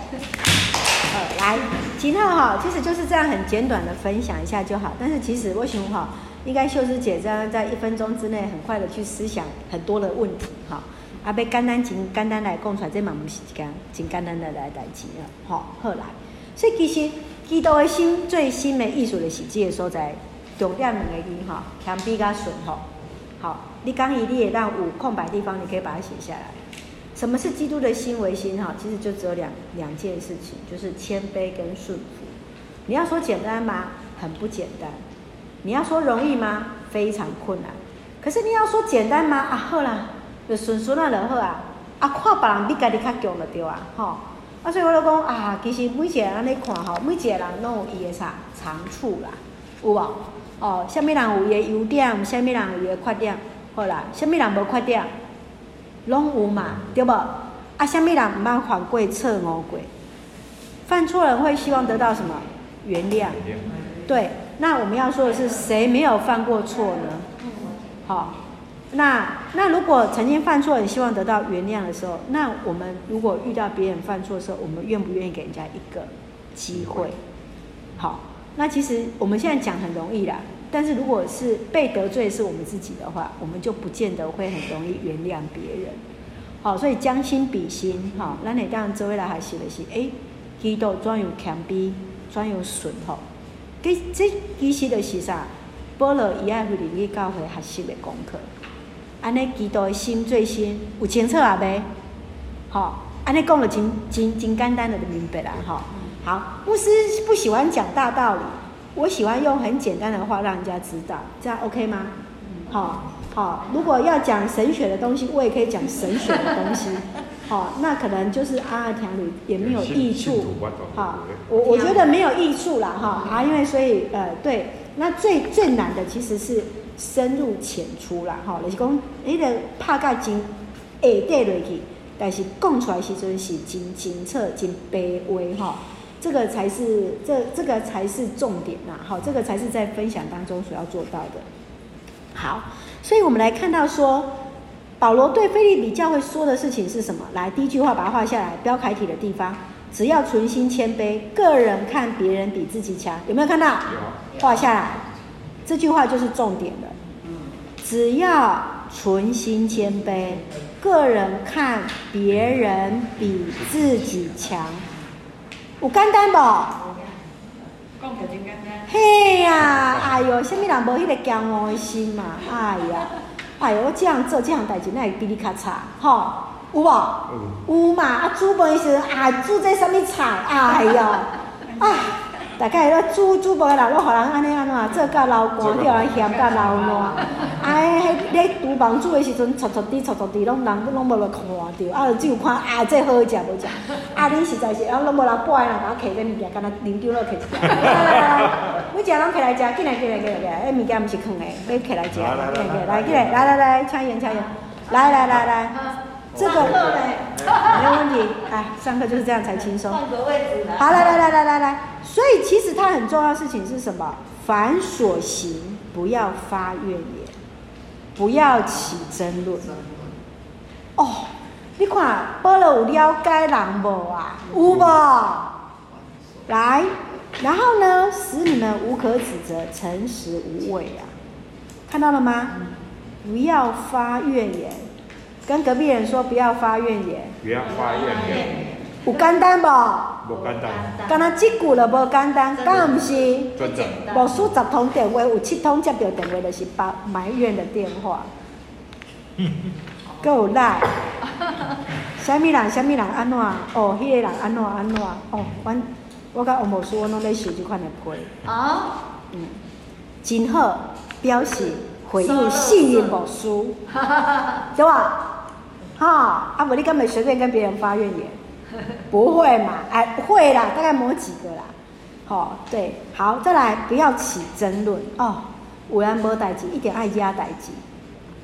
呃，来，今天哈，其实就是这样很简短的分享一下就好。但是其实为什么哈，应该秀芝姐这样在一分钟之内很快的去思想很多的问题哈。阿贝简单请简单来讲出来，这嘛不是一件真简单的来代志啊。好，后来，所以其实基督的心最新的艺术的喜剧的所在，重点两个字哈，强逼加顺哈。好，你刚一列让五空白地方，你可以把它写下来。什么是基督的心为心？哈，其实就只有两两件事情，就是谦卑跟顺服。你要说简单吗？很不简单。你要说容易吗？非常困难。可是你要说简单吗？啊，好啦，就顺顺啊就好啊。啊，看别人比家己较强就对啊，吼。啊，所以我就讲啊，其实每一个人安尼看吼，每一个人拢有伊的啥长处啦，有无？哦，啥物人有伊的优点，啥物人有伊的缺点，好啦，啥物人无缺点？拢有嘛，对无？啊，什物人毋捌犯过错误过？犯错人会希望得到什么？原谅。对，那我们要说的是，谁没有犯过错呢？好，那那如果曾经犯错很希望得到原谅的时候，那我们如果遇到别人犯错的时候，我们愿不愿意给人家一个机会？好，那其实我们现在讲很容易啦。但是如果是被得罪是我们自己的话，我们就不见得会很容易原谅别人。好，所以将心比心，哈，那你当然这位来还写的是，哎，基督专有谦卑，专有顺吼。这这其实的是啥？保罗伊爱回去教会学习的功课。安尼基督的心最新有清楚啊没？好，安尼讲了真真真简单的就明白了哈。好，牧师不喜欢讲大道理。我喜欢用很简单的话让人家知道，这样 OK 吗？好，好。如果要讲神学的东西，我也可以讲神学的东西。好，那可能就是阿阿条女也没有益处。好，我我觉得没有益处啦，哈啊，因为所以呃对，那最最难的其实是深入浅出啦，哈，就是讲你的拍个真下底落去，但是讲出来时阵是真清澈、真卑微哈。这个才是这这个才是重点呐，好，这个才是在分享当中所要做到的。好，所以我们来看到说，保罗对腓立比教会说的事情是什么？来，第一句话把它画下来，标楷体的地方，只要存心谦卑，个人看别人比自己强，有没有看到？有。画下来，这句话就是重点了。只要存心谦卑，个人看别人比自己强，有简单不？讲得真简单。嘿呀，哎呦，什么人无迄个骄傲的心嘛？哎呀，哎呦，我这样做这样代志，那会比你较差，吼，有无？有嘛？啊，煮饭时，啊，煮这什么菜？哎呀，啊。大概咧煮煮饭啦，我互人安尼安怎做甲流汗，叫人嫌甲流烂。哎，迄咧厨房煮的时阵，撮撮滴撮撮滴，拢人拢无落看着，啊，就只有看啊，这好食无食。啊，恁实在是啊，拢无人摆啦，甲我摕这物件，敢若啉酒了摕一条。来来来来，每只拢摕来食，进来进来进来进来，迄物件毋是囥的，要摕来食。来来来来，进来来来来，请用请用，来来来来，这个没问题。哎，上课就是这样才轻松。换个位置来。好，来来来来来来。所以其实它很重要的事情是什么？凡所行，不要发怨言，不要起争论。哦，你看，保罗有了解人无啊？有无？来，然后呢，使你们无可指责，诚实无伪啊！看到了吗？不要发怨言，跟隔壁人说不要发怨言。不要发怨言。有简单不？无简单。敢若即句了无简单，敢毋是？真正。无数十通电话，有七通接到电话就是把埋怨的电话。够赖。啥物人？啥物人？安怎？哦，迄个人安怎？安怎？哦，阮我甲王某书，我拢咧收即款的批。啊。嗯。真好，表示回应信任某书。对吧？哈，啊无你根本随便跟别人发怨言？不会嘛？哎，会啦，大概某几个啦。好、哦，对，好，再来，不要起争论哦。有人无代志，一定爱惹代志。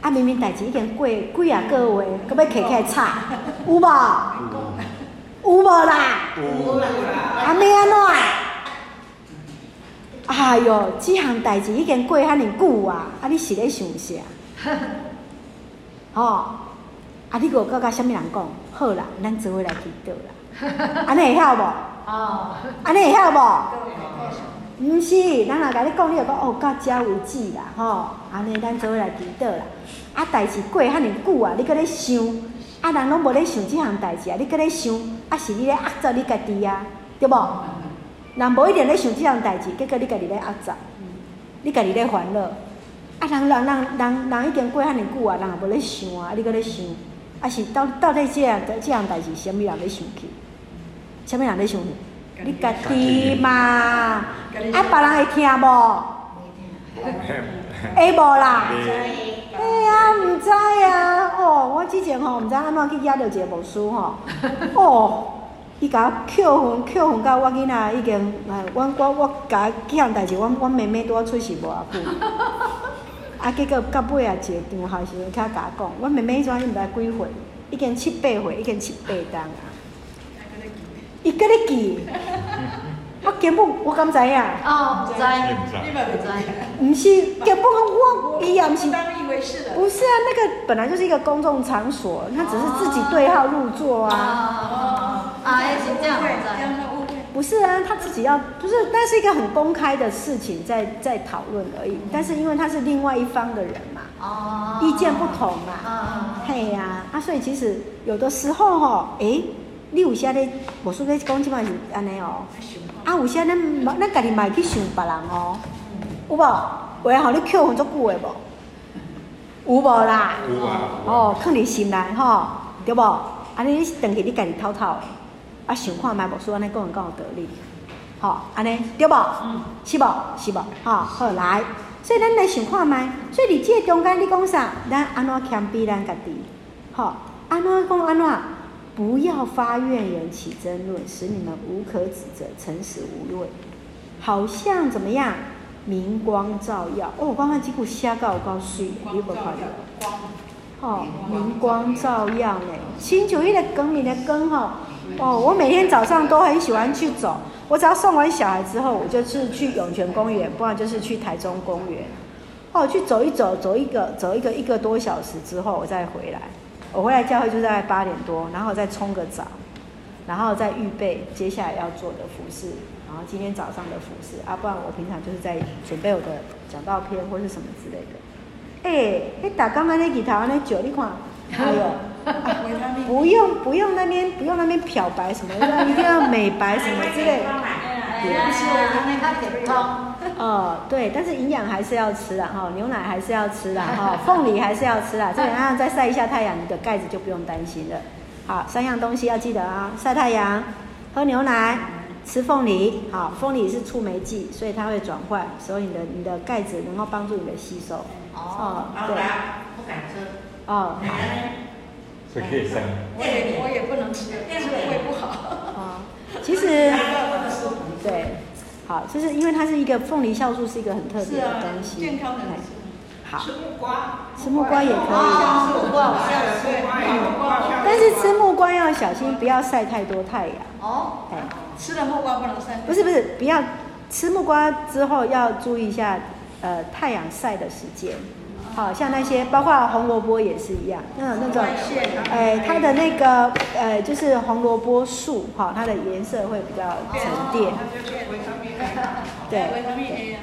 啊，明明代志已经过几啊个月，搁要起起来吵，有无？有无啦？有啦。啊，咩安怎？哎哟，即项代志已经过遐尼久啊！啊，你是咧想啥？哦。啊！你个佮甲啥物人讲？好啦，咱做伙来祈祷啦。安尼会晓无？哦。安尼会晓无？毋是，咱若甲你讲，你就讲哦，到遮为止啦，吼。安尼咱做伙来祈祷啦。啊，代志过遐尼久啊，你搁咧想？啊，人拢无咧想即项代志啊，你搁咧想？啊，是你咧压榨你家己啊，对无？人无一定咧想即项代志，结果你家己咧压榨，你家己咧烦恼。啊，人人人人人已经过遐尼久啊，人也无咧想啊，你搁咧想？啊是到到底这样的这样代志，什么人咧想去？什么人咧想去？你家己嘛？啊，别人会听无？会无啦？哎呀，毋知啊！哦，我之前吼毋知安怎去惹到一个无书吼。哦，伊甲我扣分扣分到我囡仔已经，哎，我我我甲即项代志，我我妹妹拄啊出世无偌久。啊，结果到尾啊，一个电话时阵，他甲我讲，我妹妹怎伊毋知几岁，已经七八岁，已经七八档啊。伊搁咧记，我根本我敢知影。哦，毋知，你嘛毋知。毋是，根本我伊也毋是。当一回事的。不是啊，那个本来就是一个公众场所，他只是自己对号入座啊。啊，啊，是这样子。不是啊，他自己要不是，但是一个很公开的事情在在讨论而已。但是因为他是另外一方的人嘛，哦，意见不同嘛，啊，嘿呀，啊，所以其实有的时候吼、哦，诶、欸，你有些咧，我说咧讲起码是安尼哦，啊，有些咱咱家己嘛会去想别人哦，有无？为好你扣分足久的无？有无啦？有啊。哦，放伫心内吼，对不？啊，你等下你家己偷偷的。啊，想看卖无书安尼讲有道理，好，安尼对无？嗯，是无？是无？好，好来，所以咱来想看卖，所以你这中间你讲啥？咱安怎谦卑咱家己？好，安怎讲安怎？不要发怨言起争论，使你们无可指责，诚实无论。好像怎么样？明光照耀。哦，我刚刚几句写到有够水，你有无看到？好，明光照耀呢，亲像迄个光明的光吼。哦，我每天早上都很喜欢去走。我只要送完小孩之后，我就是去涌泉公园，不然就是去台中公园。哦，去走一走，走一个，走一个一个多小时之后，我再回来。我回来教会就在八点多，然后再冲个澡，然后再预备接下来要做的服饰，然后今天早上的服饰啊，不然我平常就是在准备我的讲道片或是什么之类的。哎，哎，打刚刚那几条那酒，你看，还有，啊、不用不用那边不用那边漂白什么，一定要美白什么之类。哦，对，但是营养还是要吃的哈，牛奶还是要吃的哈，凤梨还是要吃的，这两样再晒一下太阳，你的盖子就不用担心了。好，三样东西要记得啊，晒太阳，喝牛奶，吃凤梨。好，凤梨是促霉剂，所以它会转换，所以你的你的盖子能够帮助你的吸收。哦，对，不敢吃。哦，好。所以可以生。我也我也不能吃，吃了胃不好。啊，其实，对。好，就是因为它是一个凤梨酵素，是一个很特别的东西。健康的。好。吃木瓜。吃木瓜也可以。吃木瓜，但是吃木瓜要小心，不要晒太多太阳。哦。哎，吃了木瓜不能晒。不是不是，不要吃木瓜之后要注意一下，呃，太阳晒的时间。好像那些，包括红萝卜也是一样，那那种，哎，它的那个，呃，就是红萝卜素，哈，它的颜色会比较沉淀。对，维他命 A 啊，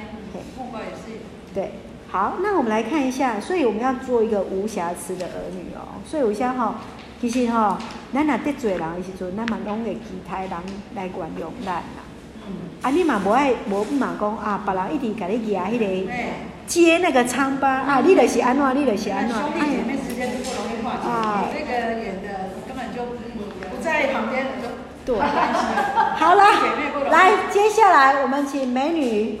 木瓜也是。对，好，那我们来看一下，所以我们要做一个无瑕疵的儿女哦。所以有些哈，其实哈，咱若得罪人的时阵，咱嘛拢会其他人来原谅咱啦。嗯。啊，你嘛无爱无嘛讲啊，别人一直甲你压迄个揭那个疮疤啊，你就是安怎，你就是安怎。兄弟姐妹之间就不容易化解。啊。那个演的根本就不在旁边，就对。好了，来，接下来我们请美女，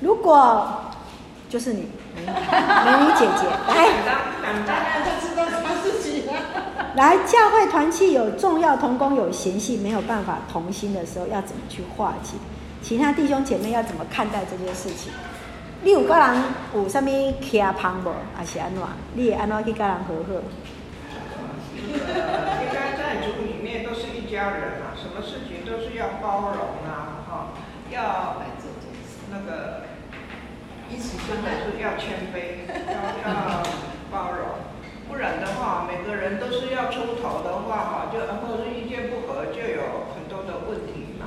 如果就是你，美女姐姐 来。来，教会团契有重要同工有嫌隙，没有办法同心的时候，要怎么去化解？其他弟兄姐妹要怎么看待这件事情？你有个人有啥物磕碰无？还是安怎？你会安怎去跟人和好？应该在组里面都是一家人啊，什么事情都是要包容啊，哈，要那个，一起真的是要谦卑，要要包容，不然的话，每个人都是要出头的话，哈，就或者意见不合，就有很多的问题嘛，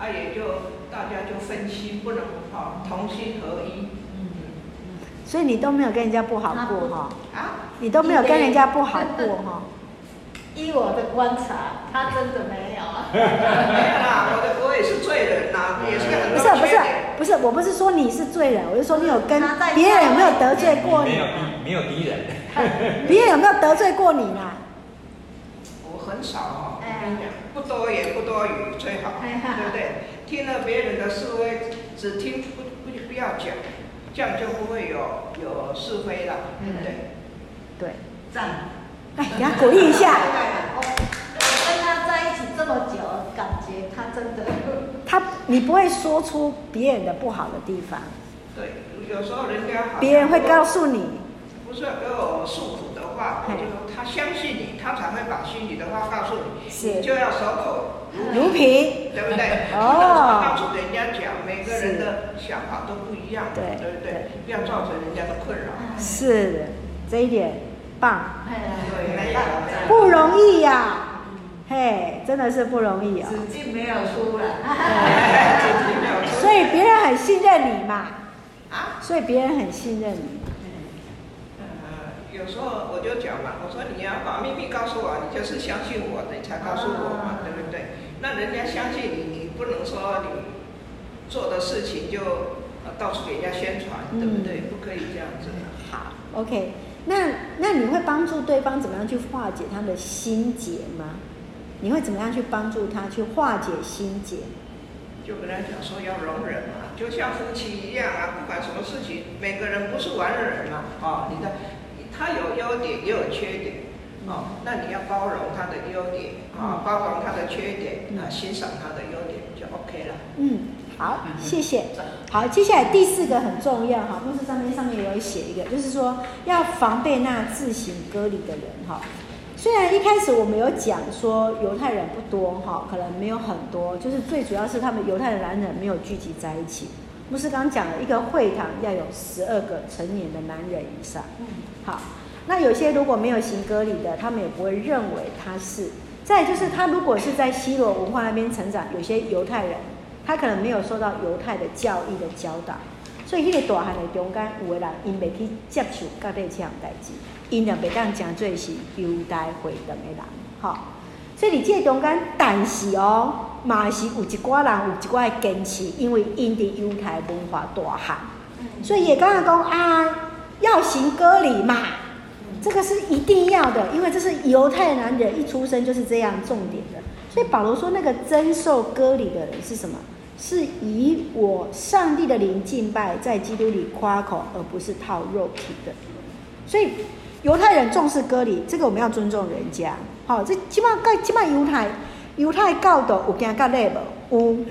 啊，也就。大家就分心，不能哈同心合一。所以你都没有跟人家不好过哈？啊？你都没有跟人家不好过哈？依我的观察，他真的没有。没有啦，我的我也是罪人呐，也是很。不是不是不是，我不是说你是罪人，我是说你有跟别人有没有得罪过你？没有敌没有敌人。别人有没有得罪过你呢？我很少哈，我跟你讲，不多言不多语最好，对不对？听了别人的是非，只听不不不要讲，这样就不会有有是非了，对不对？对，赞。哎，给他鼓励一下。我跟他在一起这么久，感觉他真的。他，你不会说出别人的不好的地方。对，有时候人家好。别人会告诉你。不是给我诉苦的话，就说他相信你，他才会把心里的话告诉你，是你就要守口。如瓶，对不对？哦，告诉人家讲，每个人的想法都不一样，对对不对？不要造成人家的困扰。是的，这一点棒。不容易呀，嘿，真的是不容易啊。纸巾没有出来，所以别人很信任你嘛。啊？所以别人很信任你。有时候我就讲嘛，我说你要把秘密告诉我，你就是相信我的，你才告诉我嘛，对不对？那人家相信你，你不能说你做的事情就到处给人家宣传，对不对？嗯、不可以这样子。好，OK，那那你会帮助对方怎么样去化解他的心结吗？你会怎么样去帮助他去化解心结？就跟他讲说要容忍嘛，就像夫妻一样啊，不管什么事情，每个人不是完人嘛，啊，你的他有优点也有缺点。哦，那你要包容他的优点啊，包容他的缺点啊，欣赏他的优点就 OK 了。嗯，好，谢谢。好，接下来第四个很重要哈，牧师上面上面有写一个，就是说要防备那自行隔离的人哈。虽然一开始我们有讲说犹太人不多哈，可能没有很多，就是最主要是他们犹太的男人没有聚集在一起。牧师刚刚讲了一个会堂要有十二个成年的男人以上。嗯，好。那有些如果没有行歌礼的，他们也不会认为他是。再就是他如果是在西罗文化那边成长，有些犹太人，他可能没有受到犹太的教义的教导，所以迄个大汉的中间有的人因未去接受各类这样代志，因就袂当讲做是犹太会堂的人，吼。所以你这中间，但是哦，嘛是有一寡人有一寡的坚持，因为因的犹太文化大汉，所以也刚刚讲啊，要行割礼嘛。这个是一定要的，因为这是犹太男人一出生就是这样重点的。所以保罗说，那个真受割礼的人是什么？是以我上帝的灵敬拜，在基督里夸口，而不是套肉体的。所以犹太人重视割礼，这个我们要尊重人家。好，这起码盖起码犹太犹太教导有惊甲累无？有，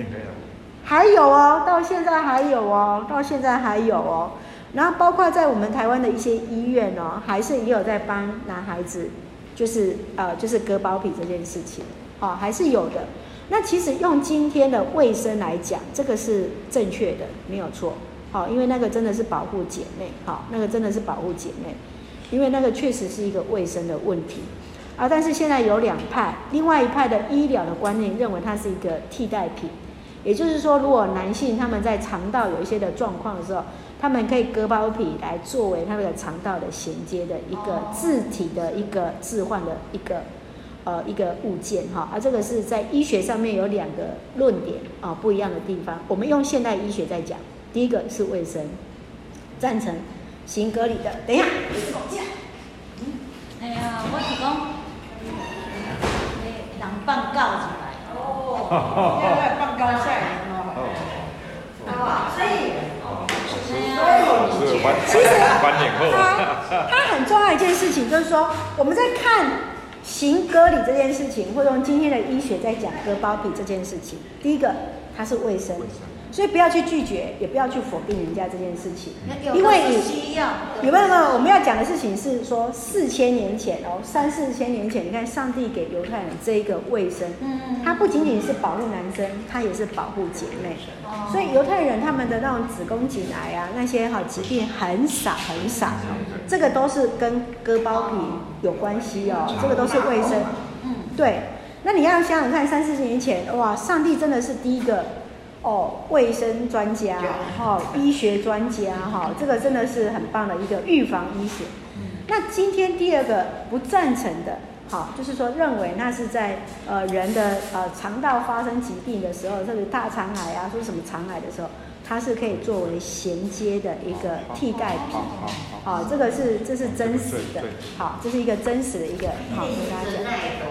还有哦，到现在还有哦，到现在还有哦。然后包括在我们台湾的一些医院哦，还是也有在帮男孩子，就是呃，就是割包皮这件事情，哦，还是有的。那其实用今天的卫生来讲，这个是正确的，没有错。好，哦，因为那个真的是保护姐妹，好，那个真的是保护姐妹，因为那个确实是一个卫生的问题啊。但是现在有两派，另外一派的医疗的观念认为它是一个替代品，也就是说，如果男性他们在肠道有一些的状况的时候，他们可以割包皮来作为他们的肠道的衔接的一个自体的一个置换的一个呃一个物件哈，而这个是在医学上面有两个论点啊不一样的地方。我们用现代医学在讲，第一个是卫生，赞成行割礼的。等一下，你是讲，嗯，哎呀，我是讲，人放狗出来。哦，现在放狗下来。哦，好，所以。其实他他很重要一件事情，就是说我们在看行割礼这件事情，或者用今天的医学在讲割包皮这件事情。第一个，它是卫生。所以不要去拒绝，也不要去否定人家这件事情，因为你有没有？我们要讲的事情是说，四千年前哦，三四千年前，你看上帝给犹太人这一个卫生，嗯，它不仅仅是保护男生，他也是保护姐妹。所以犹太人他们的那种子宫颈癌啊，那些哈疾病很少很少，这个都是跟割包皮有关系哦，这个都是卫生。嗯，对。那你要想想看，三四千年前，哇，上帝真的是第一个。哦，卫生专家，哈，医学专家，哈，这个真的是很棒的一个预防医学。那今天第二个不赞成的，好，就是说认为那是在呃人的呃肠道发生疾病的时候，特别大肠癌啊，说什么肠癌的时候，它是可以作为衔接的一个替代品。好，这个是这是真实的，好，这是一个真实的一个，好，跟大家讲。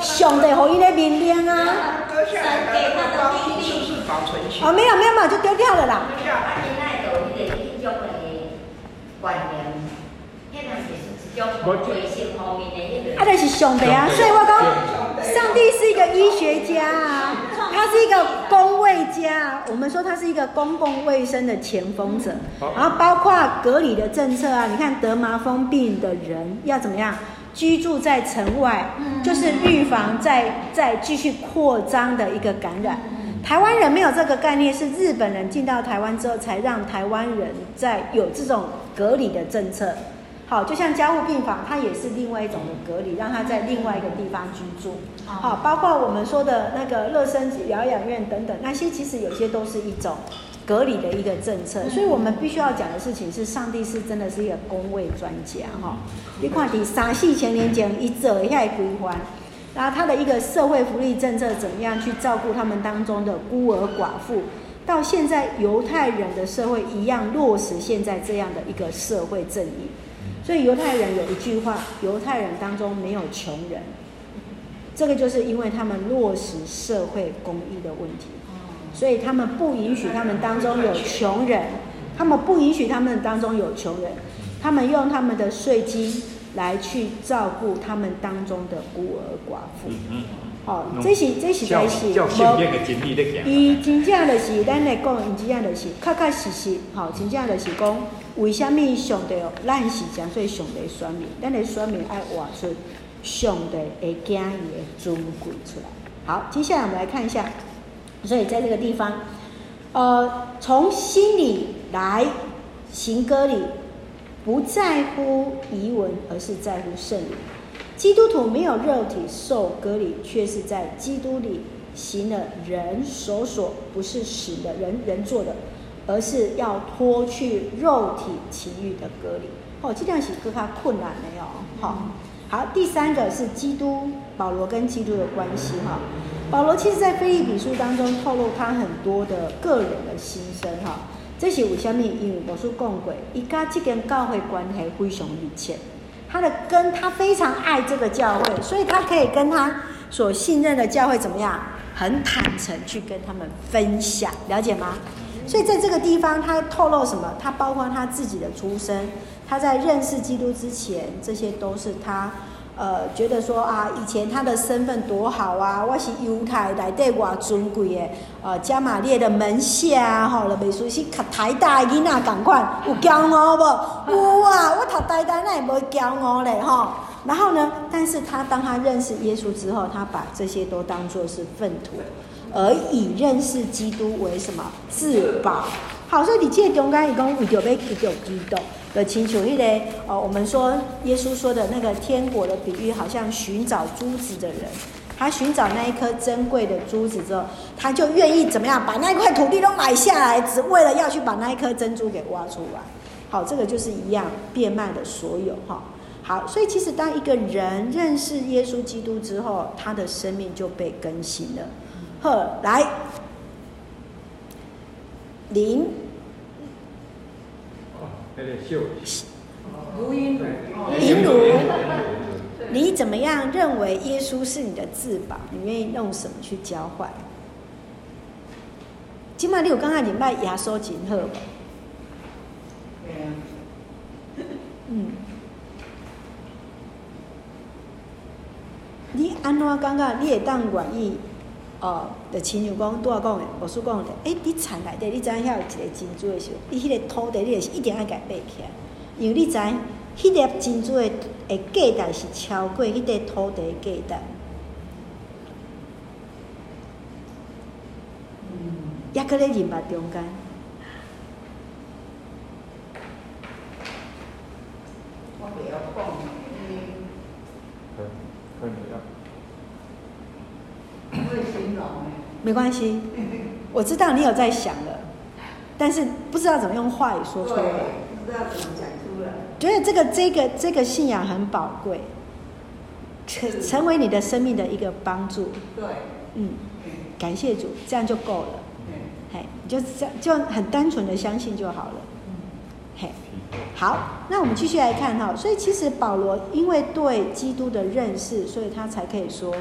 上帝给伊的命令啊！割下来的包皮是不是保存？哦，没有没有嘛，就丢掉了啦。啊，就是上帝啊！所以我讲，上帝是一个医学家啊，他是一个公卫家。我们说他是一个公共卫生的前锋者，然后包括隔离的政策啊，你看得麻风病的人要怎么样？居住在城外，就是预防再再继续扩张的一个感染。台湾人没有这个概念，是日本人进到台湾之后，才让台湾人在有这种隔离的政策。好，就像家务病房，它也是另外一种的隔离，让他在另外一个地方居住。好，包括我们说的那个乐生疗养院等等，那些其实有些都是一种。隔离的一个政策，所以我们必须要讲的事情是，上帝是真的是一个工位专家哈。你看，第三四千年前一走一下规划，然后他的一个社会福利政策怎么样去照顾他们当中的孤儿寡妇，到现在犹太人的社会一样落实现在这样的一个社会正义。所以犹太人有一句话：犹太人当中没有穷人，这个就是因为他们落实社会公益的问题。所以他们不允许他们当中有穷人，他们不允许他们当中有穷人，他们用他们的税金来去照顾他们当中的孤儿寡妇。好，这是这是在是，伊真正就是咱来讲，伊真正就是确确实实，吼，真正就是讲，为什么上帝咱是讲做上帝选民，咱的选民爱活出上帝会惊伊的尊贵出来。好，接下来我们来看一下。所以在这个地方，呃，从心里来行歌礼，不在乎仪文，而是在乎圣灵。基督徒没有肉体受隔离，却是在基督里行了人手所不是死的人人做的，而是要脱去肉体情欲的隔离。哦，这样是更加困难没有？好，好，第三个是基督保罗跟基督的关系哈。保罗其实在腓利比书当中透露他很多的个人的心声哈。这是为什么？因为我说讲过，伊跟这间教会关系非常密切。他的根，他非常爱这个教会，所以他可以跟他所信任的教会怎么样，很坦诚去跟他们分享，了解吗？所以在这个地方，他透露什么？他包括他自己的出身，他在认识基督之前，这些都是他。呃，觉得说啊，以前他的身份多好啊，我是犹太来对我尊贵的，呃，加玛列的门下啊，吼，了，美术系读台大的囡仔赶快有骄傲不？有啊，我读台大那也无骄傲嘞，吼。然后呢，但是他当他认识耶稣之后，他把这些都当作是粪土，而以认识基督为什么至宝？好，所以你这中间伊讲为着要去到基督。的请求一类，哦，我们说耶稣说的那个天国的比喻，好像寻找珠子的人，他寻找那一颗珍贵的珠子之后，他就愿意怎么样，把那一块土地都买下来，只为了要去把那一颗珍珠给挖出来。好，这个就是一样变卖的所有哈。好，所以其实当一个人认识耶稣基督之后，他的生命就被更新了。呵，来，零。如音如，你怎么样认为耶稣是你的至宝？你愿意用什么去交换？今麦你有刚刚你卖压缩锦鹤吗？嗯。你安怎感觉你会当愿意？哦，就亲像讲拄仔讲的，无师讲的，诶、欸，你田内底，你知影遐有一个珍珠的时候，你迄个土地，你也是一定要甲伊爬起来，因为你知，迄粒珍珠的诶价值是超过迄块土地的价值。嗯，抑搁咧人脉中间。我袂晓讲，可以啊。没关系，我知道你有在想了，但是不知道怎么用话语说出来，不知道怎么讲出来。觉得这个这个这个信仰很宝贵，成成为你的生命的一个帮助。对，嗯，感谢主，这样就够了。嗯，嘿，就这样就很单纯的相信就好了。嘿，好，那我们继续来看哈。所以其实保罗因为对基督的认识，所以他才可以说。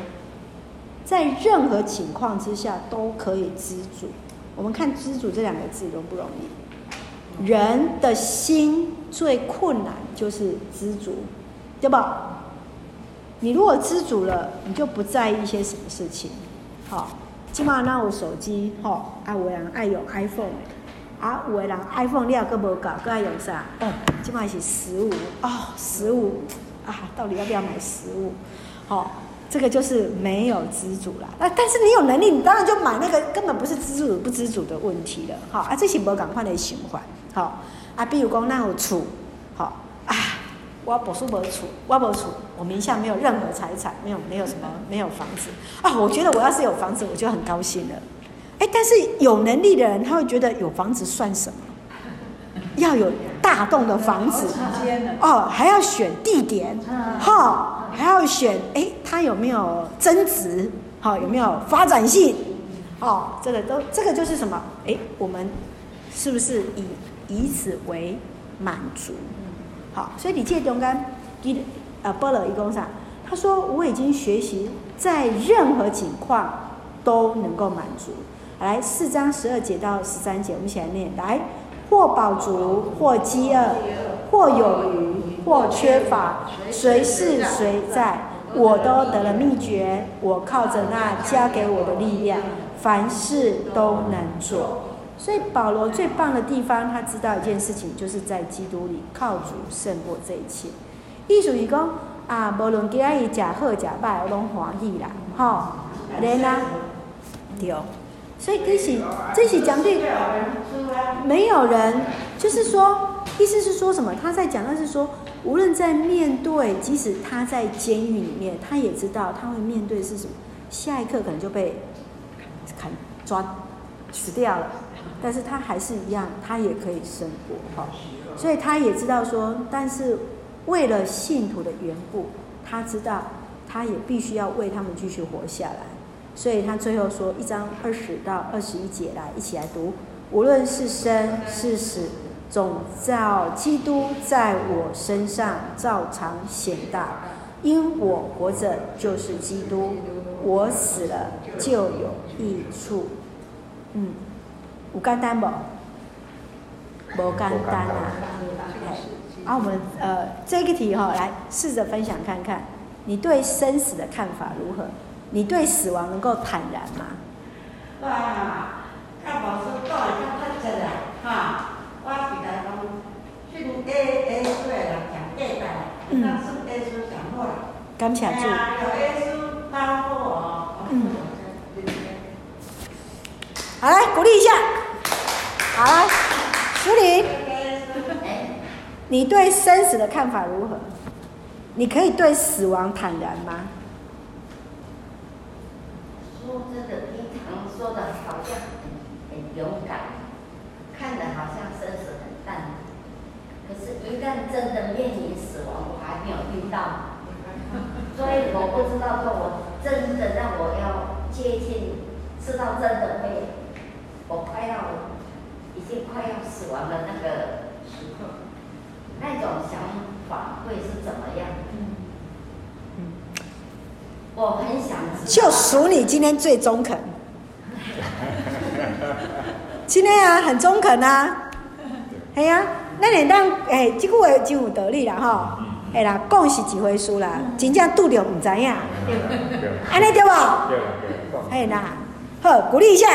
在任何情况之下都可以知足。我们看“知足”这两个字容不容易？人的心最困难就是知足，对吧？你如果知足了，你就不在意一些什么事情。好，起码那我手机，好，啊，有人爱用 iPhone，啊，有人 iPhone 你也个无搞，个爱用啥？哦，起码是十五哦，十五啊，到底要不要买十五？好。这个就是没有知足啦，那但是你有能力，你当然就买那个，根本不是知足不知足的问题了。好啊，这是无赶快的循环。好啊，比如讲那有厝，好啊，我不是没厝，我没厝，我名下没有任何财产，没有没有什么，没有房子啊。我觉得我要是有房子，我就很高兴了。哎，但是有能力的人，他会觉得有房子算什么？要有大栋的房子哦，还要选地点，哈。还要选，哎，它有没有增值？好，有没有发展性？哦，这个都，这个就是什么？哎，我们是不是以以此为满足？好，所以你借中间，一呃波罗一公上，他说我已经学习在任何情况都能够满足。来，四章十二节到十三节，我们一起来念：来，或饱足，或饥饿，或有余。或缺乏，随是随在，我都得了秘诀。我靠着那加给我的力量，凡事都能做。所以保罗最棒的地方，他知道一件事情，就是在基督里靠主胜过这一切。意思是讲啊，无论今日食好食歹，我拢欢喜啦，吼，连啦，对。所以这是这是讲对，没有人，就是说。意思是说什么？他在讲，他是说，无论在面对，即使他在监狱里面，他也知道他会面对是什么，下一刻可能就被砍抓死掉了，但是他还是一样，他也可以生活哈。所以他也知道说，但是为了信徒的缘故，他知道他也必须要为他们继续活下来。所以他最后说一章二十到二十一节来，一起来读。无论是生是死，总照基督在我身上照常显大。因我活着就是基督，我死了就有益处。嗯，有简单不？不简单啊！啊，我们呃这个题哈、哦，来试着分享看看，你对生死的看法如何？你对死亡能够坦然吗？对啊，看保说到底他太真了哈，我比来讲，但是了。感谢主。有 A 书包括我。嗯。好，来鼓励一下。好，来，淑玲，你对生死的看法如何？你可以对死亡坦然吗？说真的，平常说的好像很很勇敢，看的好像生死很淡，可是，一旦真的面临死亡，我还没有遇到，所以我不知道说，我真的让我要接近，知道真的会，我快要，已经快要死亡的那个时刻，那种想法会是怎么样？我很想就数你今天最中肯。今天啊，很中肯啊。哎呀，那你当哎，这句话真有道理啦吼。哎啦，讲是一回事啦，真正拄着毋知影。安尼对无？哎啦，好，鼓励一下。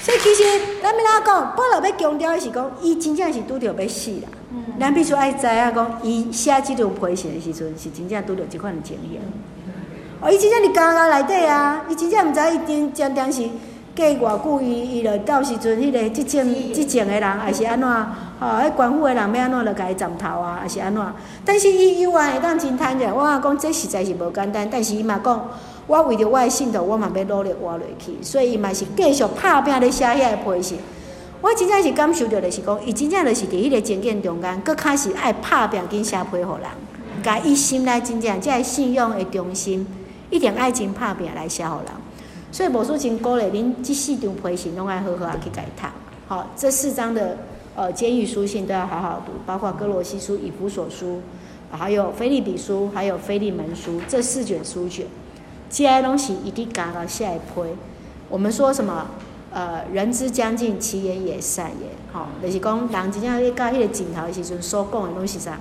所以其实咱要哪讲，保罗要强调的是讲，伊真正是拄着要死啦。咱必须爱知影讲，伊写这段批信的时阵，是真正拄着这款的情形。哦，伊真正伫家家内底啊，伊真正毋知伊定将当时过偌久，伊伊就到时阵迄个即种即种的人，还是安怎？吼、哦，迄官府的人要安怎着甲伊斩头啊，还是安怎？但是伊伊话会当真坦然，我讲这实在是无简单。但是伊嘛讲，我为着我的信徒，我嘛要努力活落去。所以伊嘛是继续拍拼咧写遐个批信。我真正是感受着的是讲，伊真正着是伫迄个情境中间，佫开始爱拍拼紧写批互人，甲伊心内真正即个信仰的中心。一点爱情拍拼来写予人，所以无事情鼓励恁这四张批信拢爱好好去改读。好，这四张的呃监狱书信都要好好读，包括歌罗西书、以弗所书，还有腓利比书，还有腓利门书这四卷书卷，这些东西一定赶到下一批。我们说什么？呃，人之将尽，其言也善也。好，就是讲人真正咧到迄个尽头的时阵所讲的东西啥，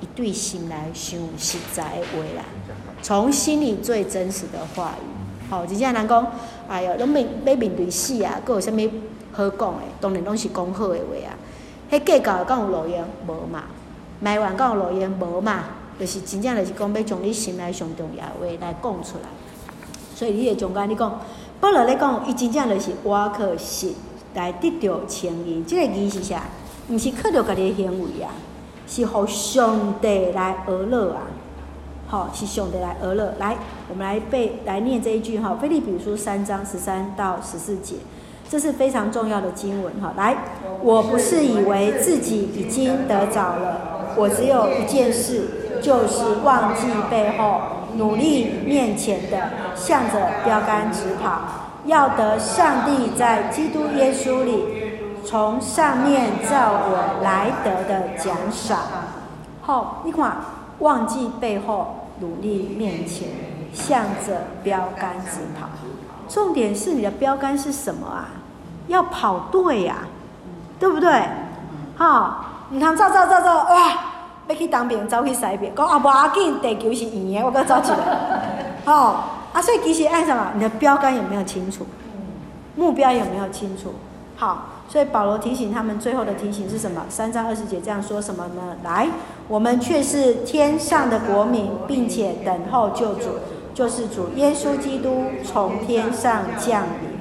一对心来想实在的话啦。从心里最真实的话语，吼，真正人讲，哎哟，拢面要面对死啊，搁有啥物好讲的？当然拢是讲好的话啊。迄计较敢有路用无嘛？埋怨敢有路用无嘛？就是真正就是讲要从你心内上重要的话来讲出来。所以你诶中间你讲，保罗咧讲，伊真正就是我靠信来得到称义。即、这个义是啥？毋是靠着家己诶行为啊，是互上帝来娱乐啊。好，是上帝来而乐。来，我们来背来念这一句哈，《菲利比书》三章十三到十四节，这是非常重要的经文哈。来，我不是以为自己已经得着了，我只有一件事，就是忘记背后，努力面前的，向着标杆直跑，要得上帝在基督耶稣里从上面召我来得的奖赏。好，你看，忘记背后。努力面前，向着标杆直跑。重点是你的标杆是什么啊？要跑对呀、啊，对不对？哈、哦，你看走走走走，哇，要去当兵，走去西边，讲啊，无要紧，地球是圆的，我搁走起来。哦，啊，所以其实爱什么？你的标杆有没有清楚？目标有没有清楚？好。所以保罗提醒他们，最后的提醒是什么？三章二十节这样说什么呢？来，我们却是天上的国民，并且等候救主，就是主耶稣基督从天上降临。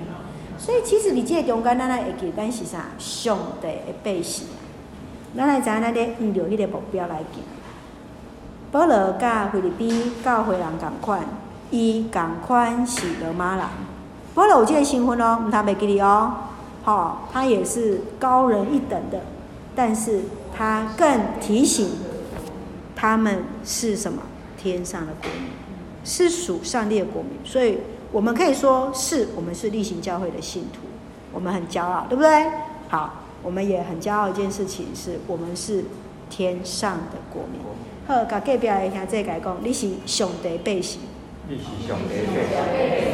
所以其实你这个中间咱来会记，但是啥？上帝的百姓，咱来知影咱咧沿着迄个目标来行。保罗甲腓立比教会人共款，伊共款是罗马人。保罗有这个身份哦，毋通袂记哩哦。好、他也是高人一等的，但是他更提醒他们是什么？天上的国民，是属上帝的国民。所以我们可以说是我们是力行教会的信徒，我们很骄傲，对不对？好，我们也很骄傲一件事情是我们是天上的国民。好，甲隔壁的兄弟甲伊讲，你是上帝百姓。你是上帝百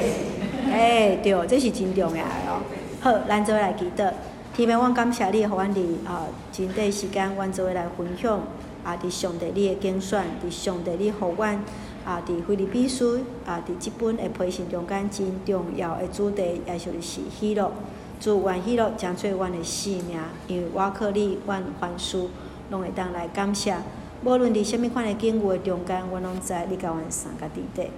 姓。哎，对，这是真重要的哦。好，咱做来记得。天父，我感谢你，互阮伫啊，真短时间，阮做来分享啊，伫上帝你的竞选，伫上帝你互阮啊，伫菲律宾书啊，伫即本的批信中间真重要的主题，也就是喜乐。主愿喜乐将做阮的性命，因为我靠你，阮凡事拢会当来感谢。无论伫什么款的境遇中间，阮拢知你甲阮三个弟弟。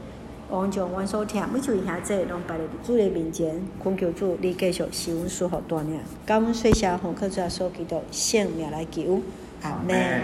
王将阮所听，每一位兄弟拢摆伫主的面前，恳求主，你继续赐阮赐福大领，感恩岁下红客主所祈祷，圣名来求，阿门。